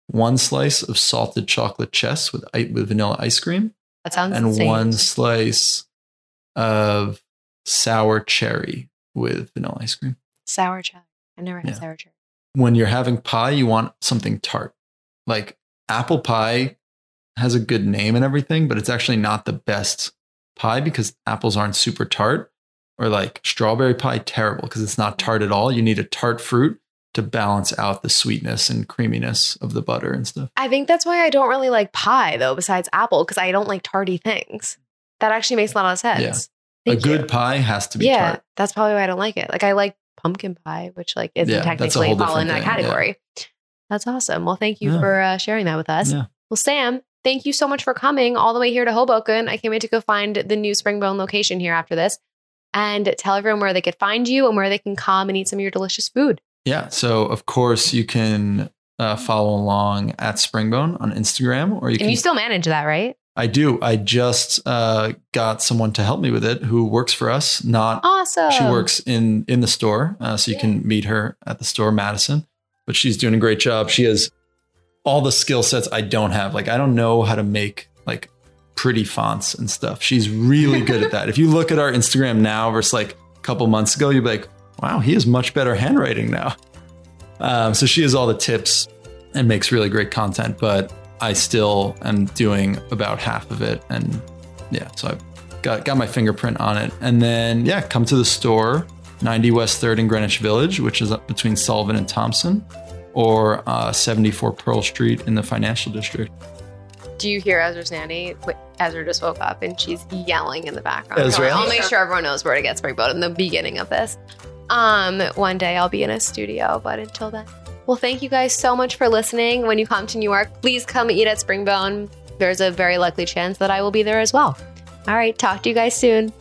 one slice of salted chocolate chess with i- with vanilla ice cream That sounds good. and insane. one slice of sour cherry with vanilla ice cream. sour cherry. I never had Yeah. sour cherry. When you're having pie, you want something tart. Like apple pie has a good name and everything, but it's actually not the best pie because apples aren't super tart. Or like strawberry pie, terrible because it's not tart at all. You need a tart fruit to balance out the sweetness and creaminess of the butter and stuff. I think that's why I don't really like pie though, besides apple, because I don't like tarty things. That actually makes a lot of sense. a Thank good you. pie has to be yeah, tart. that's probably why I don't like it. Like I like pumpkin pie, which like isn't Yeah, technically fall in that thing, yeah. category. That's awesome. Well, thank you Yeah. for uh, sharing that with us. Well, Sam, thank you so much for coming all the way here to Hoboken. I can't wait to go find the new Springbone location here after this and tell everyone where they could find you and where they can come and eat some of your delicious food. Yeah. So of course you can uh, follow along at Springbone on Instagram, or you And can. you still manage that, right? I do. I just uh, got someone to help me with it who works for us. Not Awesome. she works in in the store, uh, so you can meet her at the store, Madison. But she's doing a great job. She has all the skill sets I don't have. Like I don't know how to make like pretty fonts and stuff. She's really good at that. If you look at our Instagram now versus like a couple months ago, you'd be like, wow, he has much better handwriting now. Um, so she has all the tips and makes really great content, but I still am doing about half of it. And yeah, so I've got, got my fingerprint on it. And then, yeah, come to the store, 90 West 3rd in Greenwich Village, which is up between Sullivan and Thompson, or uh, 74 Pearl Street in the financial district. Do you hear Ezra's nanny? Wait, Ezra just woke up and she's yelling in the background. Ezra? I'll make sure everyone knows where to get Springbone in the beginning of this. Um, one day I'll be in a studio, but until then. Well, thank you guys so much for listening. When you come to New York, please come eat at Springbone. There's a very likely chance that I will be there as well. All right, talk to you guys soon.